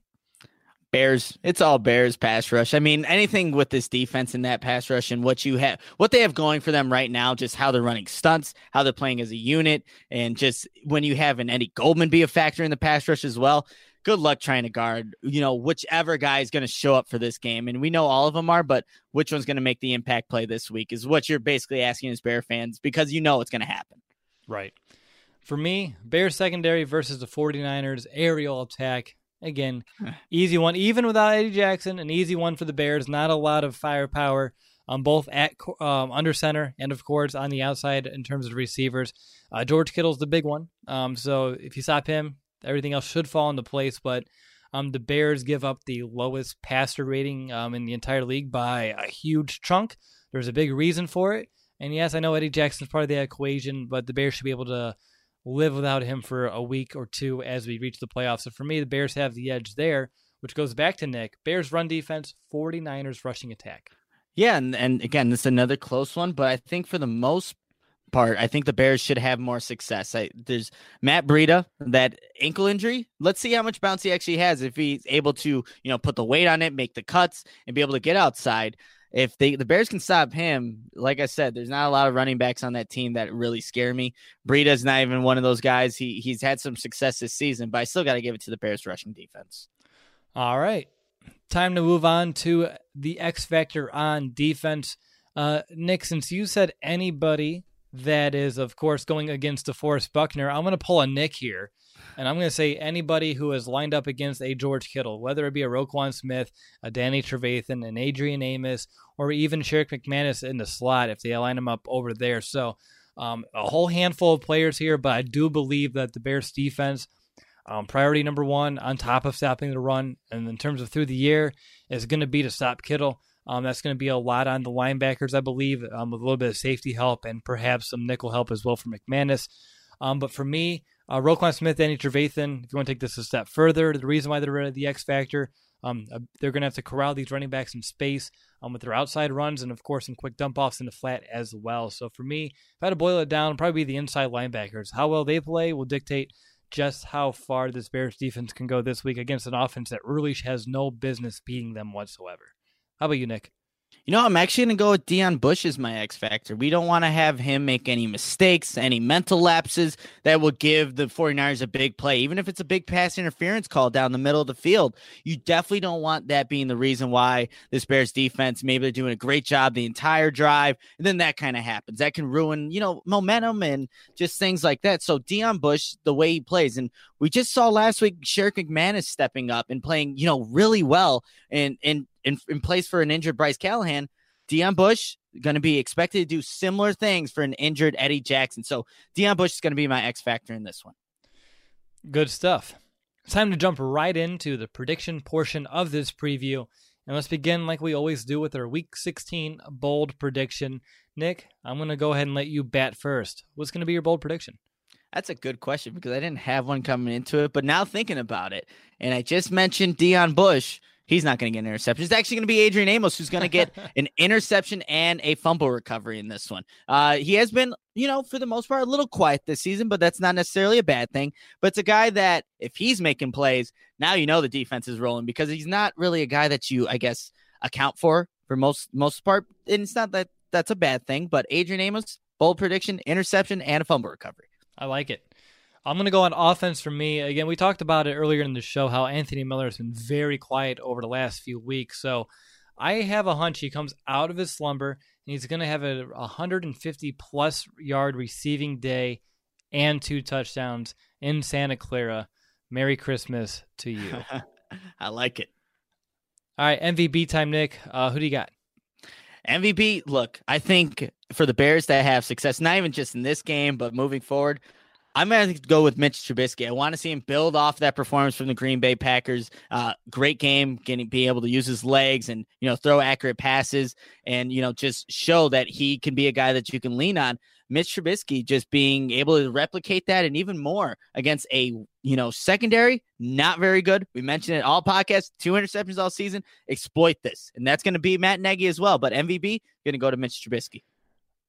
Bears, it's all Bears pass rush. I mean, anything with this defense and that pass rush and what you have, what they have going for them right now, just how they're running stunts, how they're playing as a unit, and just when you have an Eddie Goldman be a factor in the pass rush as well. Good luck trying to guard, you know, whichever guy is going to show up for this game. And we know all of them are, but which one's going to make the impact play this week is what you're basically asking as Bear fans because you know it's going to happen. Right. For me, Bear secondary versus the 49ers aerial attack Again, easy one, even without Eddie Jackson, an easy one for the Bears. Not a lot of firepower on both at um, under center and of course on the outside in terms of receivers. Uh, George Kittle's the big one. Um, so if you stop him, everything else should fall into place. But um, the Bears give up the lowest passer rating um, in the entire league by a huge chunk. There's a big reason for it. And yes, I know Eddie Jackson's part of the equation, but the Bears should be able to live without him for a week or two as we reach the playoffs. So for me, the Bears have the edge there, which goes back to Nick. Bears run defense, 49ers rushing attack. Yeah, and, and again, this is another close one, but I think for the most part, I think the Bears should have more success. I, there's Matt Breida, that ankle injury. Let's see how much bounce he actually has if he's able to, you know, put the weight on it, make the cuts, and be able to get outside if they the Bears can stop him, like I said, there's not a lot of running backs on that team that really scare me. Breida's not even one of those guys. He he's had some success this season, but I still got to give it to the Bears rushing defense. All right, time to move on to the X factor on defense. Uh, Nick, since you said anybody that is, of course, going against DeForest Buckner, I'm going to pull a Nick here and I'm going to say anybody who has lined up against a George Kittle, whether it be a Roquan Smith, a Danny Trevathan, an Adrian Amos, or even Sherrick McManus in the slot if they line him up over there. So um, a whole handful of players here, but I do believe that the Bears defense, um, priority number one on top of stopping the run, and in terms of through the year, is going to be to stop Kittle. Um, that's going to be a lot on the linebackers, I believe, um, with a little bit of safety help and perhaps some nickel help as well for McManus. Um, but for me, uh, Roquan Smith, Andy Trevathan, if you want to take this a step further, the reason why they're the X factor, um, uh, they're going to have to corral these running backs in space um, with their outside runs and, of course, some quick dump offs in the flat as well. So for me, if I had to boil it down, probably the inside linebackers. How well they play will dictate just how far this Bears defense can go this week against an offense that really has no business beating them whatsoever. How about you, Nick? You know, I'm actually going to go with Deon Bush as my X factor. We don't want to have him make any mistakes, any mental lapses that will give the 49ers a big play. Even if it's a big pass interference call down the middle of the field, you definitely don't want that being the reason why this Bears defense, maybe they're doing a great job the entire drive, and then that kind of happens. That can ruin, you know, momentum and just things like that. So Deon Bush, the way he plays, and we just saw last week Sherrick McManus stepping up and playing, you know, really well and and in, in place for an injured Bryce Callahan. Deon Bush going to be expected to do similar things for an injured Eddie Jackson. So Deon Bush is going to be my X factor in this one. Good stuff. It's time to jump right into the prediction portion of this preview. And let's begin like we always do with our week 16 bold prediction. Nick, I'm going to go ahead and let you bat first. What's going to be your bold prediction? That's a good question because I didn't have one coming into it, but now thinking about it, and I just mentioned Deon Bush. He's not going to get an interception. It's actually going to be Adrian Amos who's going to get an interception and a fumble recovery in this one. Uh, he has been, you know, for the most part, a little quiet this season, but that's not necessarily a bad thing. But it's a guy that if he's making plays, now you know the defense is rolling because he's not really a guy that you, I guess, account for for most most part. And it's not that that's a bad thing, but Adrian Amos, bold prediction, interception, and a fumble recovery. I like it. I'm going to go on offense for me. Again, we talked about it earlier in the show how Anthony Miller has been very quiet over the last few weeks. So I have a hunch he comes out of his slumber and he's going to have a 150 plus yard receiving day and two touchdowns in Santa Clara. Merry Christmas to you. I like it. All right, MVP time, Nick. Uh, who do you got? MVP, look, I think for the Bears that have success, not even just in this game, but moving forward, I'm going to go with Mitch Trubisky. I want to see him build off that performance from the Green Bay Packers. Uh, great game, getting be able to use his legs and you know throw accurate passes, and you know just show that he can be a guy that you can lean on. Mitch Trubisky just being able to replicate that and even more against a you know secondary not very good. We mentioned it all podcasts, two interceptions all season. Exploit this, and that's going to be Matt Nagy as well. But MVP going to go to Mitch Trubisky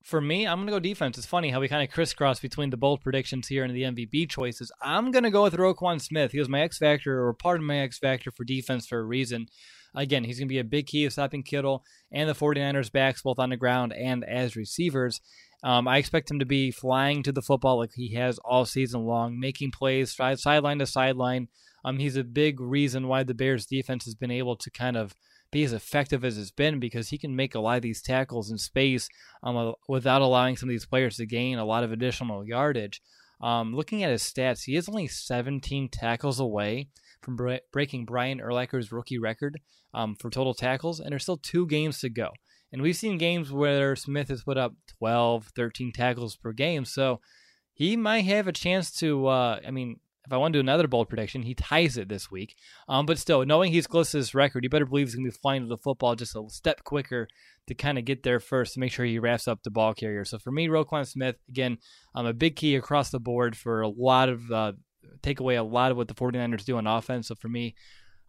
for me, I'm going to go defense. It's funny how we kind of crisscross between the bold predictions here and the MVP choices. I'm going to go with Roquan Smith. He was my X factor or part of my X factor for defense for a reason. Again, he's going to be a big key of stopping Kittle and the 49ers backs both on the ground and as receivers. Um, I expect him to be flying to the football like he has all season long, making plays sideline to sideline. Um, he's a big reason why the Bears defense has been able to kind of – be as effective as it's been because he can make a lot of these tackles in space um, without allowing some of these players to gain a lot of additional yardage. Um, looking at his stats, he is only 17 tackles away from bre- breaking Brian Urlacher's rookie record um, for total tackles, and there's still two games to go. And we've seen games where Smith has put up 12, 13 tackles per game, so he might have a chance to. Uh, I mean, if I want to do another bold prediction, he ties it this week. Um, but still, knowing he's close to this record, you better believe he's going to be flying to the football just a step quicker to kind of get there first to make sure he wraps up the ball carrier. So for me, Roquan Smith, again, um, a big key across the board for a lot of uh, take away a lot of what the 49ers do on offense. So for me,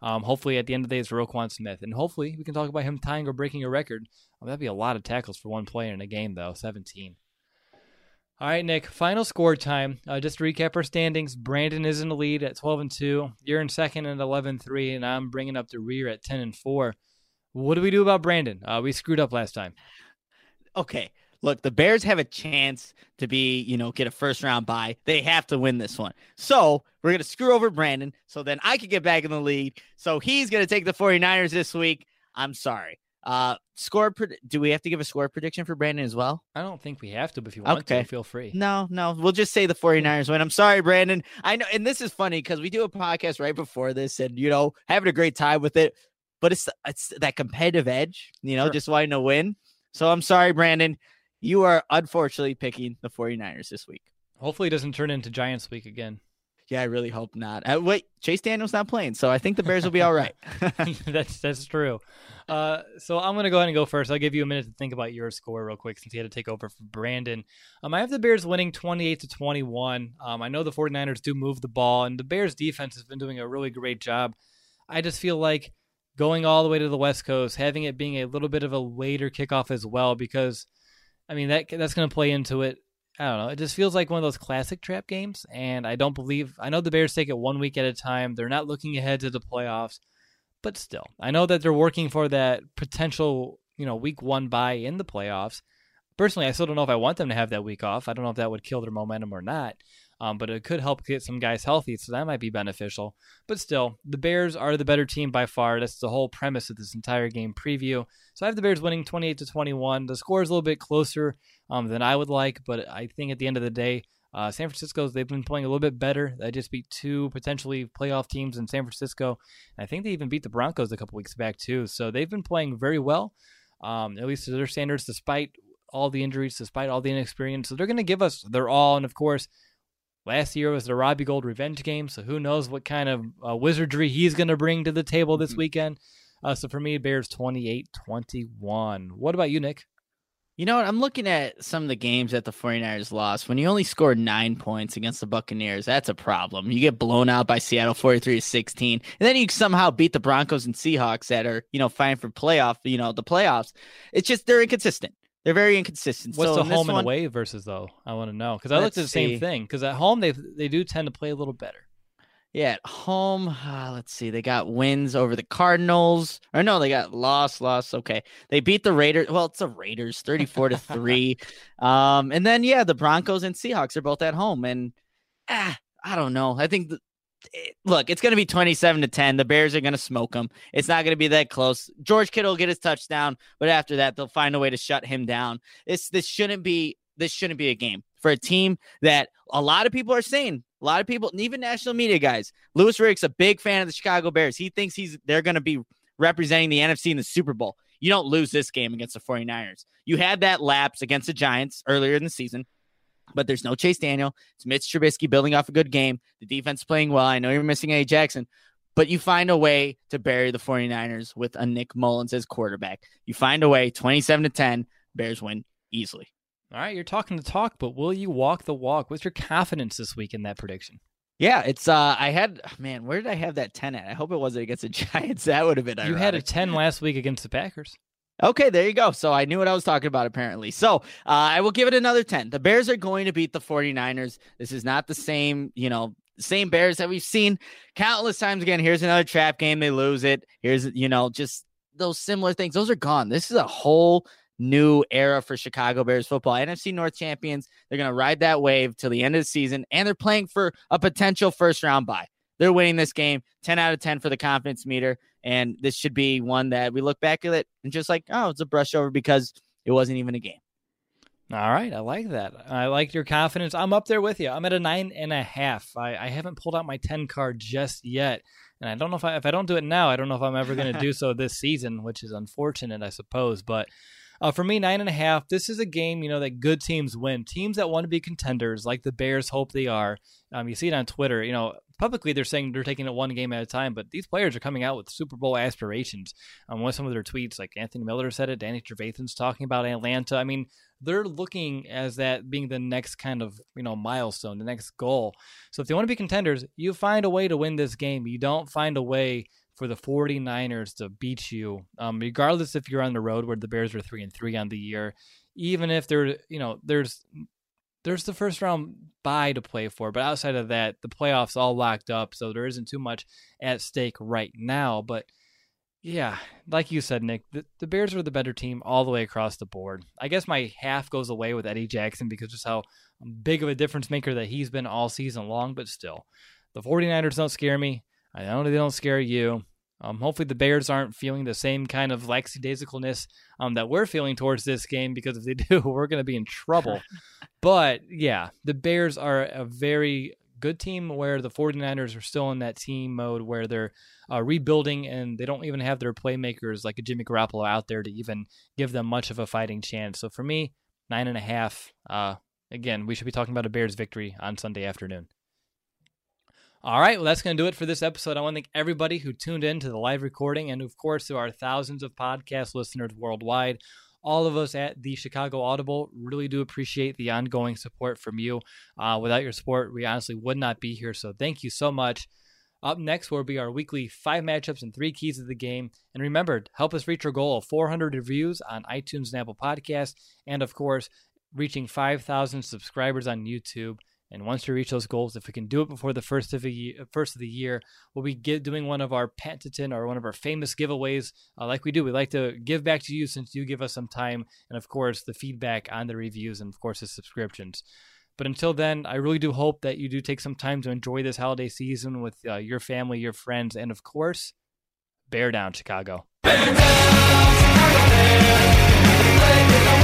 um, hopefully at the end of the day, it's Roquan Smith. And hopefully we can talk about him tying or breaking a record. Um, that'd be a lot of tackles for one player in a game, though 17. All right, Nick. Final score time. Uh, just to recap our standings: Brandon is in the lead at 12 and two. You're in second at 11 3, and I'm bringing up the rear at 10 and four. What do we do about Brandon? Uh, we screwed up last time. Okay, look, the Bears have a chance to be, you know, get a first round bye. They have to win this one. So we're to screw over Brandon so then I can get back in the lead. So he's to take the 49ers this week. I'm sorry. Uh, score. Pred- do we have to give a score prediction for Brandon as well? I don't think we have to, but if you want okay. to, feel free. No, no, we'll just say the 49ers win. I'm sorry, Brandon. I know, and this is funny because we do a podcast right before this, and you know, having a great time with it. But it's it's that competitive edge, you know, sure. just wanting to win. So I'm sorry, Brandon. You are unfortunately picking the 49ers this week. Hopefully, it doesn't turn into Giants week again. Yeah, I really hope not. Uh, wait, Chase Daniel's not playing, so I think the Bears will be all right. that's that's true. Uh, so I'm gonna go ahead and go first. I'll give you a minute to think about your score real quick since you had to take over for Brandon. Um, I have the Bears winning 28 to 21. Um, I know the 49ers do move the ball, and the Bears defense has been doing a really great job. I just feel like going all the way to the West Coast, having it being a little bit of a later kickoff as well, because I mean that that's going to play into it. I don't know. It just feels like one of those classic trap games, and I don't believe. I know the Bears take it one week at a time. They're not looking ahead to the playoffs, but still, I know that they're working for that potential, you know, week one bye in the playoffs. Personally, I still don't know if I want them to have that week off. I don't know if that would kill their momentum or not. Um, but it could help get some guys healthy, so that might be beneficial. But still, the Bears are the better team by far. That's the whole premise of this entire game preview. So I have the Bears winning 28 to 21. The score is a little bit closer um, than I would like, but I think at the end of the day, uh, San Francisco's they've been playing a little bit better. They just beat two potentially playoff teams in San Francisco. I think they even beat the Broncos a couple weeks back too. So they've been playing very well, um, at least to their standards, despite all the injuries, despite all the inexperience. So they're going to give us their all. And of course, last year was the Robbie Gould revenge game. So who knows what kind of uh, wizardry he's going to bring to the table this mm-hmm. weekend. Uh, so for me, Bears 28 21. What about you, Nick? You know what? I'm looking at some of the games that the 49ers lost. When you only scored nine points against the Buccaneers, that's a problem. You get blown out by Seattle 43 to 16. And then you somehow beat the Broncos and Seahawks that are, you know, fighting for playoff, you know, the playoffs. It's just they're inconsistent. They're very inconsistent. What's so the home and one, away versus though? I want to know because I looked at the see. same thing. Because at home they they do tend to play a little better. Yeah, at home, uh, let's see. They got wins over the Cardinals. Or no, they got loss, loss. Okay. They beat the Raiders. Well, it's the Raiders 34 to 3. Um, and then yeah, the Broncos and Seahawks are both at home. And ah, I don't know. I think the, look, it's going to be 27 to 10. The Bears are going to smoke them. It's not going to be that close. George Kittle will get his touchdown, but after that, they'll find a way to shut him down. This this shouldn't be this shouldn't be a game. for a team that a lot of people are saying, a lot of people, even national media guys, Louis Riddick's a big fan of the Chicago Bears. He thinks he's they're going to be representing the NFC in the Super Bowl. You don't lose this game against the 49ers. You had that lapse against the Giants earlier in the season, but there's no Chase Daniel. It's Mitch Trubisky building off a good game. The defense playing well. I know you're missing A. Jackson, but you find a way to bury the 49ers with a Nick Mullens as quarterback. You find a way 27 to 10, Bears win easily. All right, you're talking the talk, but will you walk the walk? What's your confidence this week in that prediction? Yeah, it's uh I had man, where did I have that 10 at? I hope it wasn't against the Giants. That would have been You had a 10 last week against the Packers. Okay, there you go. So I knew what I was talking about, apparently. So uh, I will give it another 10. The Bears are going to beat the 49ers. This is not the same, you know, same Bears that we've seen countless times again. Here's another trap game. They lose it. Here's, you know, just those similar things. Those are gone. This is a whole new era for Chicago Bears football. NFC North champions. They're going to ride that wave till the end of the season, and they're playing for a potential first round bye. They're winning this game 10 out of 10 for the confidence meter. And this should be one that we look back at it and just like, oh, it's a brush over because it wasn't even a game. All right, I like that. I like your confidence. I'm up there with you. I'm at a nine and a half. I, I haven't pulled out my ten card just yet, and I don't know if I if I don't do it now, I don't know if I'm ever going to do so this season, which is unfortunate, I suppose. But uh, for me, nine and a half. This is a game, you know, that good teams win. Teams that want to be contenders, like the Bears, hope they are. Um, you see it on Twitter. You know, publicly they're saying they're taking it one game at a time, but these players are coming out with Super Bowl aspirations. Um, with some of their tweets, like Anthony Miller said it, Danny Trevathan's talking about Atlanta. I mean, they're looking as that being the next kind of you know milestone, the next goal. So if they want to be contenders, you find a way to win this game. You don't find a way for the 49ers to beat you, um, regardless if you're on the road where the Bears are three and three on the year. Even if there, you know, there's there's the first round bye to play for, but outside of that, the playoffs all locked up, so there isn't too much at stake right now. But yeah, like you said, Nick, the, the Bears are the better team all the way across the board. I guess my half goes away with Eddie Jackson because just how big of a difference maker that he's been all season long, but still, the 49ers don't scare me. I know they don't scare you. Um, hopefully, the Bears aren't feeling the same kind of lackadaisicalness um, that we're feeling towards this game because if they do, we're going to be in trouble. but yeah, the Bears are a very good team where the 49ers are still in that team mode where they're uh, rebuilding and they don't even have their playmakers like a Jimmy Garoppolo out there to even give them much of a fighting chance. So for me, nine and a half. Uh, again, we should be talking about a Bears victory on Sunday afternoon. All right, well, that's going to do it for this episode. I want to thank everybody who tuned in to the live recording, and of course, to our thousands of podcast listeners worldwide. All of us at the Chicago Audible really do appreciate the ongoing support from you. Uh, without your support, we honestly would not be here. So thank you so much. Up next will be our weekly five matchups and three keys of the game. And remember, help us reach our goal of 400 reviews on iTunes and Apple Podcasts, and of course, reaching 5,000 subscribers on YouTube. And once we reach those goals, if we can do it before the first of the year, first of the year, we'll be doing one of our Pantaton or one of our famous giveaways, uh, like we do. We like to give back to you since you give us some time, and of course the feedback on the reviews, and of course the subscriptions. But until then, I really do hope that you do take some time to enjoy this holiday season with uh, your family, your friends, and of course, bear down, Chicago. Bear down, Chicago